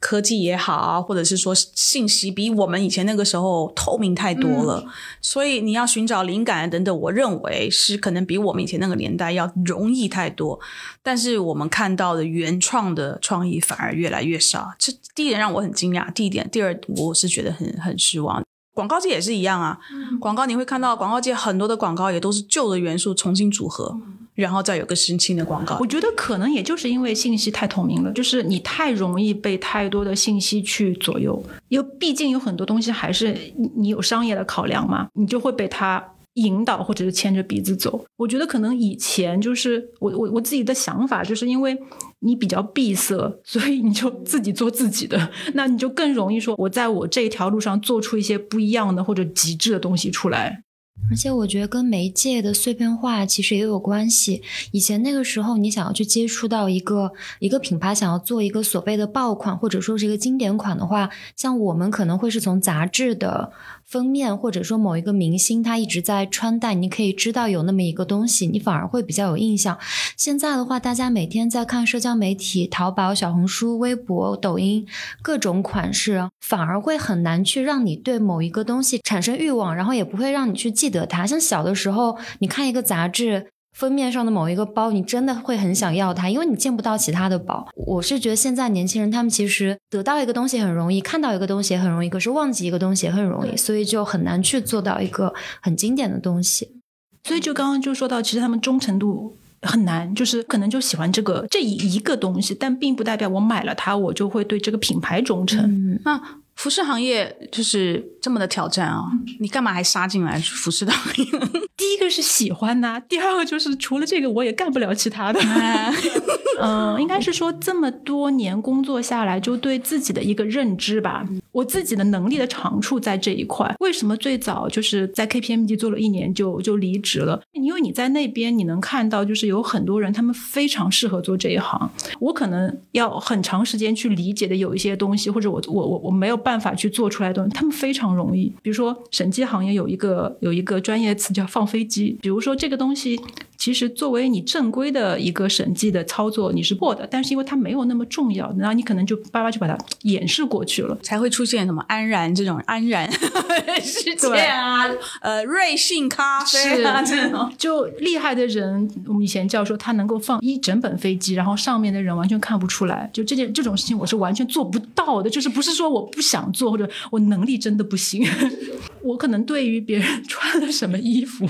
科技也好啊，或者是说信息比我们以前那个时候透明太多了，所以你要寻找灵感等等，我认为是可能比我们以前那个年代要容易太多。但是我们看到的原创的创意反而越来越少，这第一点让我很惊讶，第一点，第二我是觉得很很失望。广告界也是一样啊，广告你会看到广告界很多的广告也都是旧的元素重新组合，然后再有个新新的广告我。觉得可能也就是因为信息太透明了，就是你太容易被太多的信息去左右，因为毕竟有很多东西还是你你有商业的考量嘛，你就会被它引导或者是牵着鼻子走。我觉得可能以前就是我我我自己的想法，就是因为你比较闭塞，所以你就自己做自己的，那你就更容易说我在我这一条路上做出一些不一样的或者极致的东西出来。而且我觉得跟媒介的碎片化其实也有关系。以前那个时候，你想要去接触到一个一个品牌，想要做一个所谓的爆款或者说是一个经典款的话，像我们可能会是从杂志的封面，或者说某一个明星他一直在穿戴，你可以知道有那么一个东西，你反而会比较有印象。现在的话，大家每天在看社交媒体、淘宝、小红书、微博、抖音各种款式，反而会很难去让你对某一个东西产生欲望，然后也不会让你去记得它。像小的时候，你看一个杂志。封面上的某一个包，你真的会很想要它，因为你见不到其他的包。我是觉得现在年轻人他们其实得到一个东西很容易，看到一个东西也很容易，可是忘记一个东西也很容易，所以就很难去做到一个很经典的东西。所以就刚刚就说到，其实他们忠诚度很难，就是可能就喜欢这个这一一个东西，但并不代表我买了它，我就会对这个品牌忠诚。嗯，那服饰行业就是这么的挑战啊！你干嘛还杀进来服饰行业？[LAUGHS] 第一个是喜欢呐、第二个就是除了这个我也干不了其他的。[LAUGHS] 嗯，应该是说这么多年工作下来，就对自己的一个认知吧，我自己的能力的长处在这一块。为什么最早就是在 KPMG 做了一年就就离职了？因为你在那边你能看到，就是有很多人他们非常适合做这一行，我可能要很长时间去理解的有一些东西，或者我我我我没有办法去做出来的东西，他们非常容易。比如说审计行业有一个有一个专业词叫放飞机，比如说这个东西。其实作为你正规的一个审计的操作，你是过的，但是因为它没有那么重要，然后你可能就叭叭就把它掩饰过去了。才会出现什么安然这种安然 [LAUGHS] 事件啊，呃，瑞幸咖啡啊这种。就厉害的人，我们以前叫说他能够放一整本飞机，然后上面的人完全看不出来。就这件这种事情，我是完全做不到的。就是不是说我不想做，或者我能力真的不行。[LAUGHS] 我可能对于别人穿了什么衣服，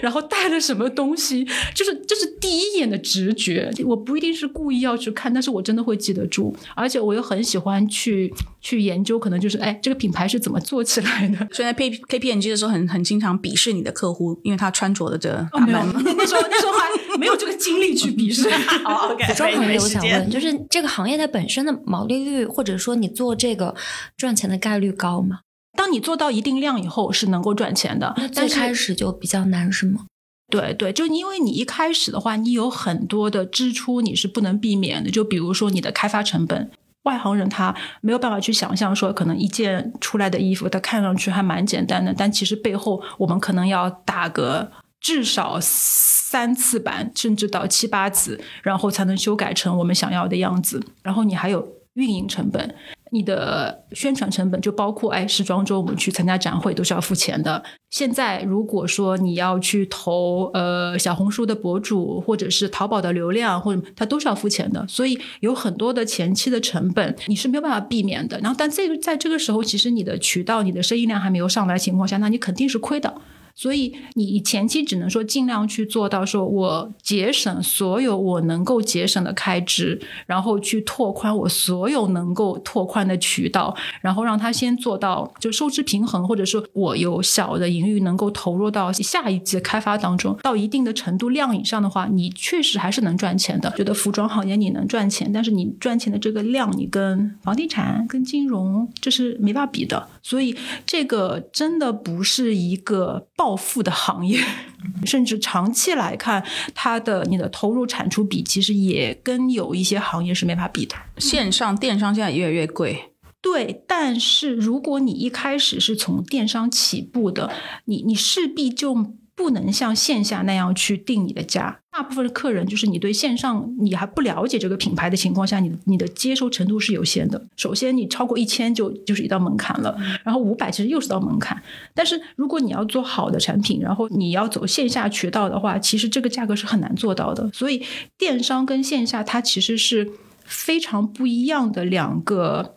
然后带了什么东西，就是这是第一眼的直觉。我不一定是故意要去看，但是我真的会记得住，而且我又很喜欢去去研究，可能就是哎，这个品牌是怎么做起来的。所以在 K K P N G 的时候很，很经常鄙视你的客户，因为他穿着的这哦，没有，打扮。那那时候那时候还没有这个精力去鄙视。好，[LAUGHS] OK，服装行业，我想问，就是这个行业它本身的毛利率，或者说你做这个赚钱的概率高吗？当你做到一定量以后，是能够赚钱的那。最但是开始就比较难，是吗？对对，就因为你一开始的话，你有很多的支出你是不能避免的，就比如说你的开发成本。外行人他没有办法去想象说，可能一件出来的衣服，它看上去还蛮简单的，但其实背后我们可能要打个至少三次版，甚至到七八次，然后才能修改成我们想要的样子。然后你还有运营成本，你的宣传成本就包括哎，时装周我们去参加展会都是要付钱的。现在如果说你要去投呃小红书的博主，或者是淘宝的流量，或者它都是要付钱的，所以有很多的前期的成本你是没有办法避免的。然后，但这个在这个时候，其实你的渠道、你的生意量还没有上来情况下，那你肯定是亏的。所以你前期只能说尽量去做到，说我节省所有我能够节省的开支，然后去拓宽我所有能够拓宽的渠道，然后让它先做到就收支平衡，或者说我有小的盈余能够投入到下一季的开发当中，到一定的程度量以上的话，你确实还是能赚钱的。觉得服装行业你能赚钱，但是你赚钱的这个量，你跟房地产、跟金融这是没法比的。所以这个真的不是一个暴富的行业，[LAUGHS] 甚至长期来看，它的你的投入产出比其实也跟有一些行业是没法比的。线上电商现在越来越贵，对，但是如果你一开始是从电商起步的，你你势必就不能像线下那样去定你的价。大部分的客人就是你对线上你还不了解这个品牌的情况下，你你的接受程度是有限的。首先，你超过一千就就是一道门槛了，然后五百其实又是道门槛。但是如果你要做好的产品，然后你要走线下渠道的话，其实这个价格是很难做到的。所以电商跟线下它其实是非常不一样的两个。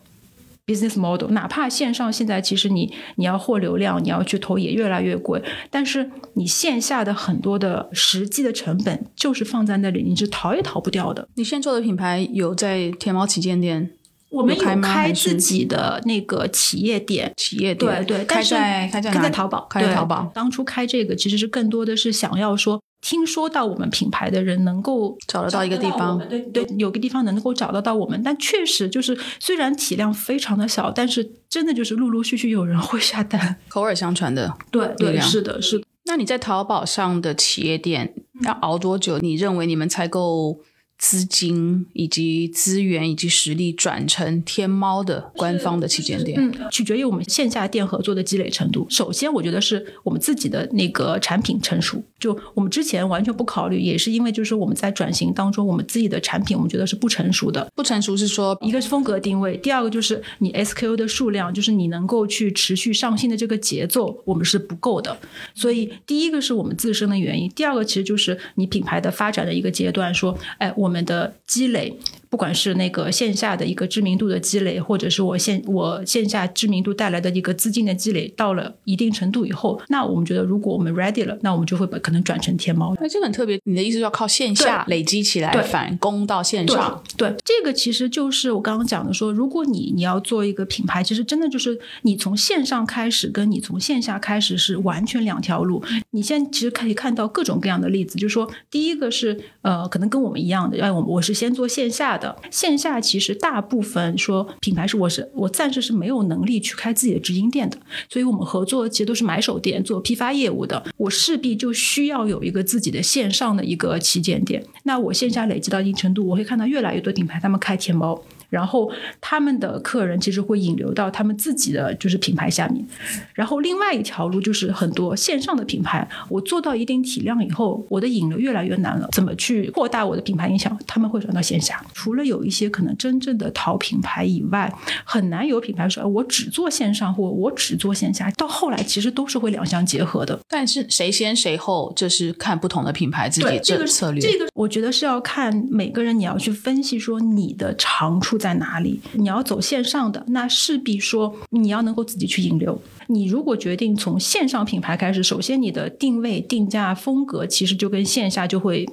Business model，哪怕线上现在其实你你要获流量，你要去投也越来越贵，但是你线下的很多的实际的成本就是放在那里，你是逃也逃不掉的。你现在做的品牌有在天猫旗舰店？我们有开自己的那个企业店，企业店，对对，开在开在开在淘宝，开在淘宝，当初开这个其实是更多的是想要说，听说到我们品牌的人能够找得到一个地方对对，有个地方能够找得到我们，但确实就是虽然体量非常的小，但是真的就是陆陆续续有人会下单。口耳相传的。对对，是的，是的。那你在淘宝上的企业店要熬多久？你认为你们才够资金以及资源以及实力转成天猫的官方的旗舰店？嗯，取决于我们线下店合作的积累程度。首先，我觉得是我们自己的那个产品成熟。就我们之前完全不考虑，也是因为就是我们在转型当中，我们自己的产品我们觉得是不成熟的。不成熟是说一个是风格定位，第二个就是你 SKU 的数量，就是你能够去持续上新的这个节奏，我们是不够的。所以第一个是我们自身的原因，第二个其实就是你品牌的发展的一个阶段，说，哎，我们的积累。不管是那个线下的一个知名度的积累，或者是我线我线下知名度带来的一个资金的积累，到了一定程度以后，那我们觉得如果我们 ready 了，那我们就会把可能转成天猫。那，这个很特别。你的意思要靠线下累积起来，对反攻到线对上。对，这个其实就是我刚刚讲的说，如果你你要做一个品牌，其实真的就是你从线上开始，跟你从线下开始是完全两条路。你现在其实可以看到各种各样的例子，就是说，第一个是呃，可能跟我们一样的，哎，我我是先做线下的，线下其实大部分说品牌是我是我暂时是没有能力去开自己的直营店的，所以我们合作其实都是买手店做批发业务的，我势必就需要有一个自己的线上的一个旗舰店。那我线下累积到一定程度，我会看到越来越多品牌他们开天猫。然后他们的客人其实会引流到他们自己的就是品牌下面，然后另外一条路就是很多线上的品牌，我做到一定体量以后，我的引流越来越难了，怎么去扩大我的品牌影响？他们会转到线下。除了有一些可能真正的淘品牌以外，很难有品牌说，哎我只做线上或我只做线下。到后来其实都是会两相结合的。但是谁先谁后，这是看不同的品牌自己对，这个策略。这个我觉得是要看每个人，你要去分析说你的长处在哪里。你要走线上的，那势必说你要能够自己去引流。你如果决定从线上品牌开始，首先你的定位、定价、风格其实就跟线下就会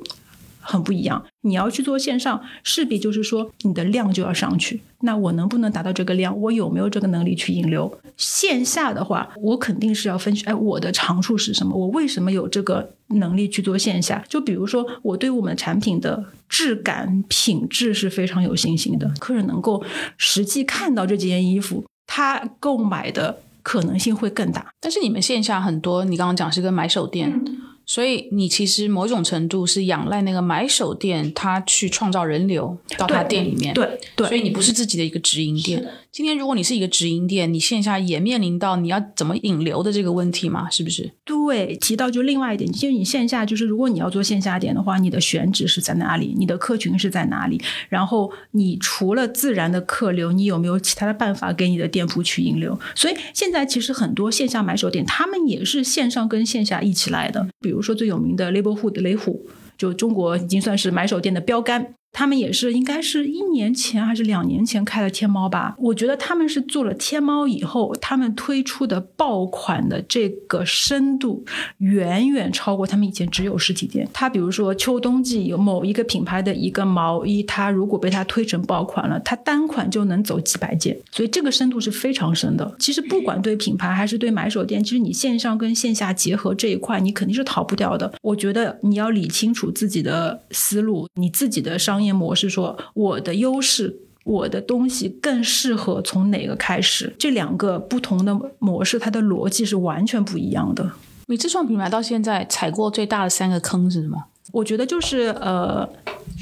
很不一样。你要去做线上，势必就是说你的量就要上去。那我能不能达到这个量？我有没有这个能力去引流？线下的话，我肯定是要分析，哎，我的长处是什么？我为什么有这个能力去做线下？就比如说，我对我们产品的质感、品质是非常有信心的，客人能够实际看到这几件衣服，他购买的可能性会更大。但是你们线下很多，你刚刚讲是个买手店，所以你其实某种程度是仰赖那个买手店，他去创造人流到他店里面。对对，所以你不是自己的一个直营店。今天如果你是一个直营店，你线下也面临到你要怎么引流的这个问题嘛？是不是？对，提到就另外一点，其实你线下就是，如果你要做线下店的话，你的选址是在哪里？你的客群是在哪里？然后你除了自然的客流，你有没有其他的办法给你的店铺去引流？所以现在其实很多线下买手店，他们也是线上跟线下一起来的。比如如说最有名的 Labelhood 雷虎，就中国已经算是买手店的标杆。他们也是应该是一年前还是两年前开的天猫吧？我觉得他们是做了天猫以后，他们推出的爆款的这个深度远远超过他们以前只有实体店。他比如说秋冬季有某一个品牌的一个毛衣，它如果被它推成爆款了，它单款就能走几百件，所以这个深度是非常深的。其实不管对品牌还是对买手店，其实你线上跟线下结合这一块，你肯定是逃不掉的。我觉得你要理清楚自己的思路，你自己的商业模式，说我的优势。我的东西更适合从哪个开始。这两个不同的模式，它的逻辑是完全不一样的。你自创品牌到现在踩过最大的三个坑是什么？我觉得就是呃，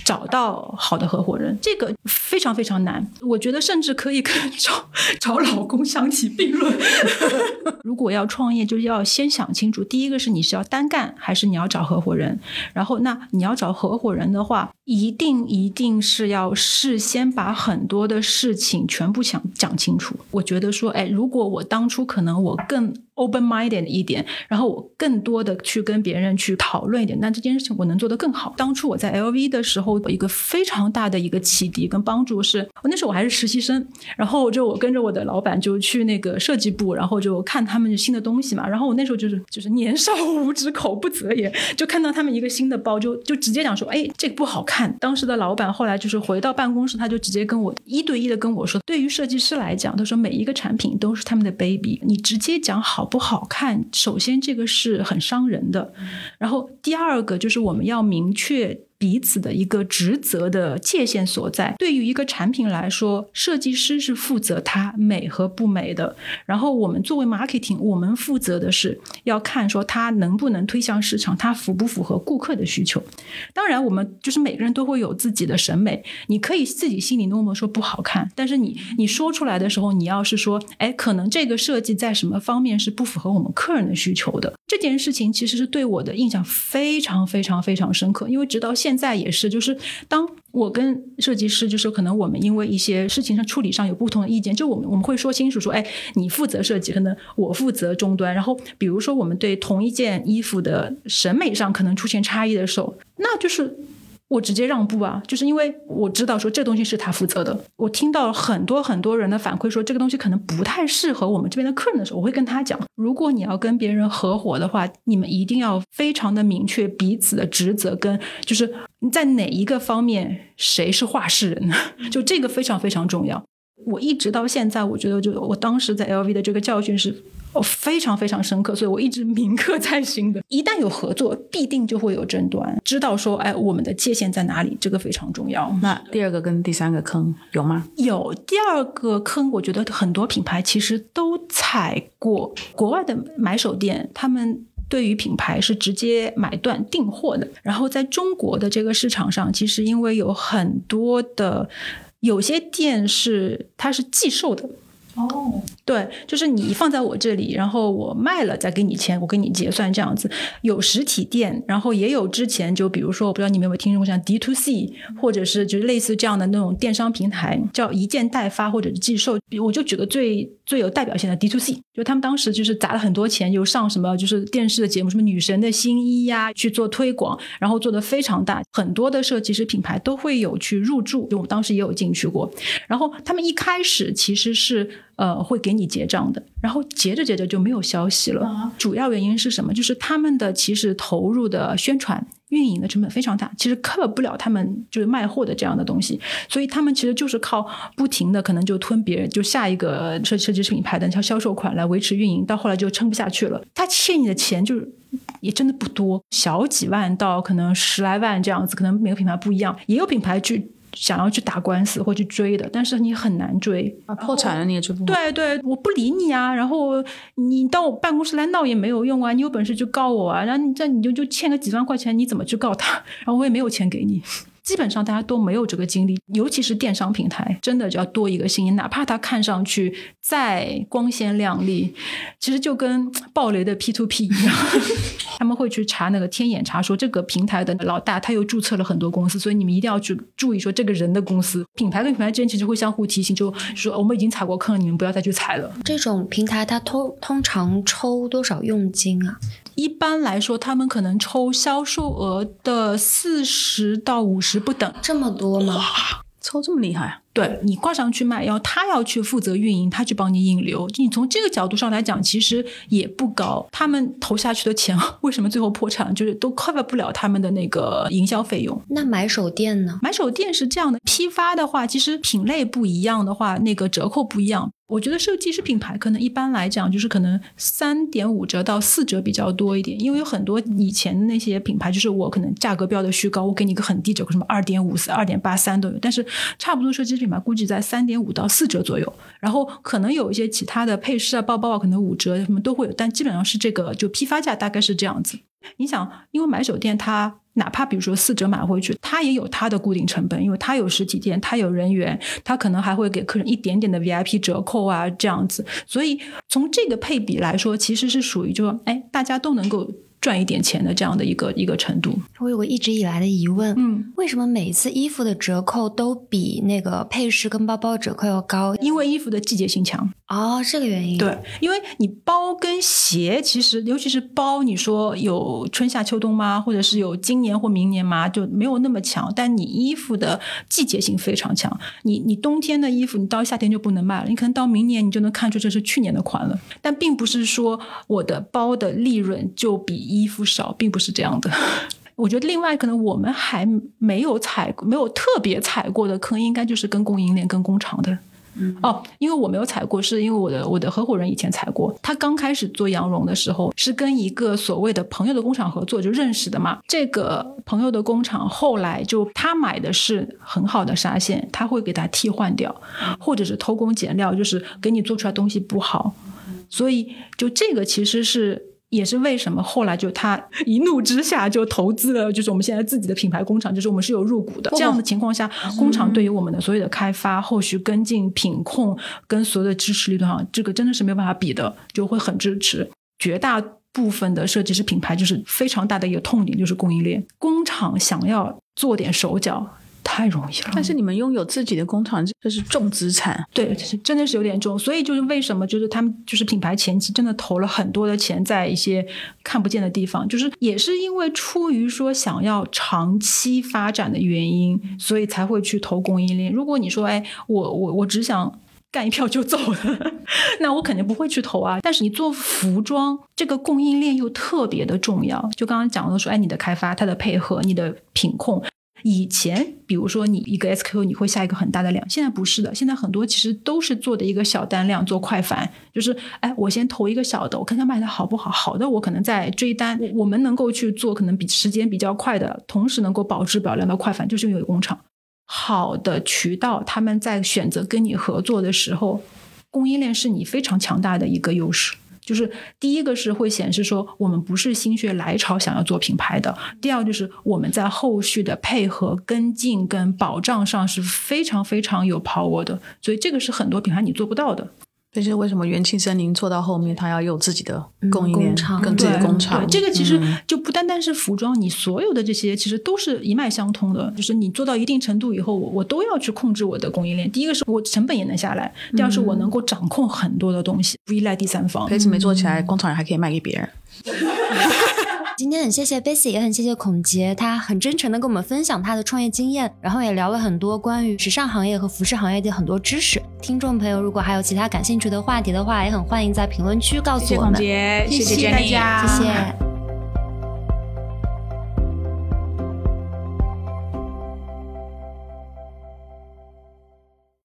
找到好的合伙人，这个非常非常难。我觉得甚至可以跟找找老公相提并论。[LAUGHS] 如果要创业，就是要先想清楚，第一个是你是要单干，还是你要找合伙人。然后，那你要找合伙人的话，一定一定是要事先把很多的事情全部想讲清楚。我觉得说，哎，如果我当初可能我更。Open-minded 一点，然后我更多的去跟别人去讨论一点，那这件事情我能做得更好。当初我在 LV 的时候，一个非常大的一个启迪跟帮助是，那时候我还是实习生，然后就我跟着我的老板就去那个设计部，然后就看他们新的东西嘛。然后我那时候就是就是年少无知，口不择言，就看到他们一个新的包，就就直接讲说，哎，这个不好看。当时的老板后来就是回到办公室，他就直接跟我一对一的跟我说，对于设计师来讲，他说每一个产品都是他们的 baby，你直接讲好。不好看，首先这个是很伤人的，然后第二个就是我们要明确。彼此的一个职责的界限所在。对于一个产品来说，设计师是负责它美和不美的。然后我们作为 marketing，我们负责的是要看说它能不能推向市场，它符不符合顾客的需求。当然，我们就是每个人都会有自己的审美，你可以自己心里默默说不好看，但是你你说出来的时候，你要是说，哎，可能这个设计在什么方面是不符合我们客人的需求的。这件事情其实是对我的印象非常非常非常深刻，因为直到现现在也是，就是当我跟设计师，就是可能我们因为一些事情上处理上有不同的意见，就我们我们会说清楚，说，哎，你负责设计，可能我负责终端。然后，比如说我们对同一件衣服的审美上可能出现差异的时候，那就是。我直接让步啊，就是因为我知道说这东西是他负责的。我听到很多很多人的反馈说这个东西可能不太适合我们这边的客人的时候，我会跟他讲：如果你要跟别人合伙的话，你们一定要非常的明确彼此的职责，跟就是在哪一个方面谁是话事人，[LAUGHS] 就这个非常非常重要。我一直到现在，我觉得就我当时在 LV 的这个教训是。我非常非常深刻，所以我一直铭刻在心的。一旦有合作，必定就会有争端。知道说，哎，我们的界限在哪里？这个非常重要。那第二个跟第三个坑有吗？有第二个坑，我觉得很多品牌其实都踩过。国外的买手店，他们对于品牌是直接买断订货的。然后在中国的这个市场上，其实因为有很多的有些店是它是寄售的。哦，对，就是你放在我这里，然后我卖了再给你钱，我给你结算这样子。有实体店，然后也有之前就比如说，我不知道你们有没有听说过像 D to C，或者是就是类似这样的那种电商平台，叫一件代发或者是寄售。我就举个最最有代表性的 D to C，就他们当时就是砸了很多钱，就上什么就是电视的节目，什么女神的新衣呀，去做推广，然后做的非常大，很多的设计师品牌都会有去入驻，就我们当时也有进去过。然后他们一开始其实是。呃，会给你结账的，然后结着结着就没有消息了。主要原因是什么？就是他们的其实投入的宣传、运营的成本非常大，其实 cover 不了他们就是卖货的这样的东西，所以他们其实就是靠不停的可能就吞别人，就下一个设设计师品牌的销销售款来维持运营，到后来就撑不下去了。他欠你的钱就是也真的不多，小几万到可能十来万这样子，可能每个品牌不一样，也有品牌去。想要去打官司或去追的，但是你很难追啊！破产了你也追不。对对，我不理你啊！然后你到我办公室来闹也没有用啊！你有本事就告我啊！然后你这你就就欠个几万块钱，你怎么去告他？[LAUGHS] 然后我也没有钱给你。基本上大家都没有这个经历，尤其是电商平台，真的就要多一个心，哪怕它看上去再光鲜亮丽，其实就跟暴雷的 P to P 一样，[LAUGHS] 他们会去查那个天眼查，说这个平台的老大他又注册了很多公司，所以你们一定要去注意说这个人的公司。品牌跟品牌之间其实会相互提醒，就说我们已经踩过坑了，你们不要再去踩了。这种平台它通通常抽多少佣金啊？一般来说，他们可能抽销售额的四十到五十不等。这么多吗？抽这么厉害？对你挂上去卖，要他要去负责运营，他去帮你引流。你从这个角度上来讲，其实也不高。他们投下去的钱，[LAUGHS] 为什么最后破产？就是都 cover 不了他们的那个营销费用。那买手店呢？买手店是这样的，批发的话，其实品类不一样的话，那个折扣不一样。我觉得设计师品牌可能一般来讲就是可能三点五折到四折比较多一点，因为有很多以前的那些品牌，就是我可能价格标的虚高，我给你一个很低折扣，什么二点五四、二点八三都有。但是差不多设计师品牌估计在三点五到四折左右，然后可能有一些其他的配饰啊、包包啊，可能五折什么都会有，但基本上是这个就批发价大概是这样子。你想，因为买手店它哪怕比如说四折买回去，它也有它的固定成本，因为它有实体店，它有人员，它可能还会给客人一点点的 VIP 折扣啊这样子。所以从这个配比来说，其实是属于就说，哎，大家都能够。赚一点钱的这样的一个一个程度，我有个一直以来的疑问，嗯，为什么每一次衣服的折扣都比那个配饰跟包包折扣要高？因为衣服的季节性强哦，这个原因。对，因为你包跟鞋，其实尤其是包，你说有春夏秋冬吗？或者是有今年或明年吗？就没有那么强。但你衣服的季节性非常强，你你冬天的衣服，你到夏天就不能卖了，你可能到明年你就能看出这是去年的款了。但并不是说我的包的利润就比。衣服少，并不是这样的。[LAUGHS] 我觉得另外可能我们还没有踩，没有特别踩过的坑，应该就是跟供应链、跟工厂的。哦，因为我没有踩过，是因为我的我的合伙人以前踩过。他刚开始做羊绒的时候，是跟一个所谓的朋友的工厂合作，就认识的嘛。这个朋友的工厂后来就他买的是很好的纱线，他会给他替换掉，或者是偷工减料，就是给你做出来东西不好。所以就这个其实是。也是为什么后来就他一怒之下就投资了，就是我们现在自己的品牌工厂，就是我们是有入股的。这样的情况下，工厂对于我们的所有的开发、后续跟进、品控跟所有的支持力度上，这个真的是没有办法比的，就会很支持。绝大部分的设计师品牌就是非常大的一个痛点，就是供应链工厂想要做点手脚。太容易了，但是你们拥有自己的工厂，这是重资产。对，是真的是有点重，所以就是为什么就是他们就是品牌前期真的投了很多的钱在一些看不见的地方，就是也是因为出于说想要长期发展的原因，所以才会去投供应链。如果你说，哎，我我我只想干一票就走了，那我肯定不会去投啊。[LAUGHS] 但是你做服装，这个供应链又特别的重要。就刚刚讲的说，哎，你的开发、它的配合、你的品控。以前，比如说你一个 SQ，你会下一个很大的量，现在不是的，现在很多其实都是做的一个小单量，做快反，就是哎，我先投一个小的，我看看卖的好不好，好的我可能再追单。我们能够去做可能比时间比较快的，同时能够保质保量的快反，就是因为工厂好的渠道，他们在选择跟你合作的时候，供应链是你非常强大的一个优势。就是第一个是会显示说我们不是心血来潮想要做品牌的，第二就是我们在后续的配合跟进跟保障上是非常非常有 power 的，所以这个是很多品牌你做不到的。这是为什么元气森林做到后面，它要有自己的供应链厂，跟自己的工厂。对，这个其实就不单单是服装，你所有的这些其实都是一脉相通的。就是你做到一定程度以后，我我都要去控制我的供应链。第一个是我成本也能下来，第二是我能够掌控很多的东西，不依赖第三方。杯子没做起来，工厂人还可以卖给别人。[LAUGHS] 今天很谢谢 Bessy，也很谢谢孔杰，他很真诚的跟我们分享他的创业经验，然后也聊了很多关于时尚行业和服饰行业的很多知识。听众朋友，如果还有其他感兴趣的话题的话，也很欢迎在评论区告诉我们。谢谢孔杰，谢谢大家，谢谢。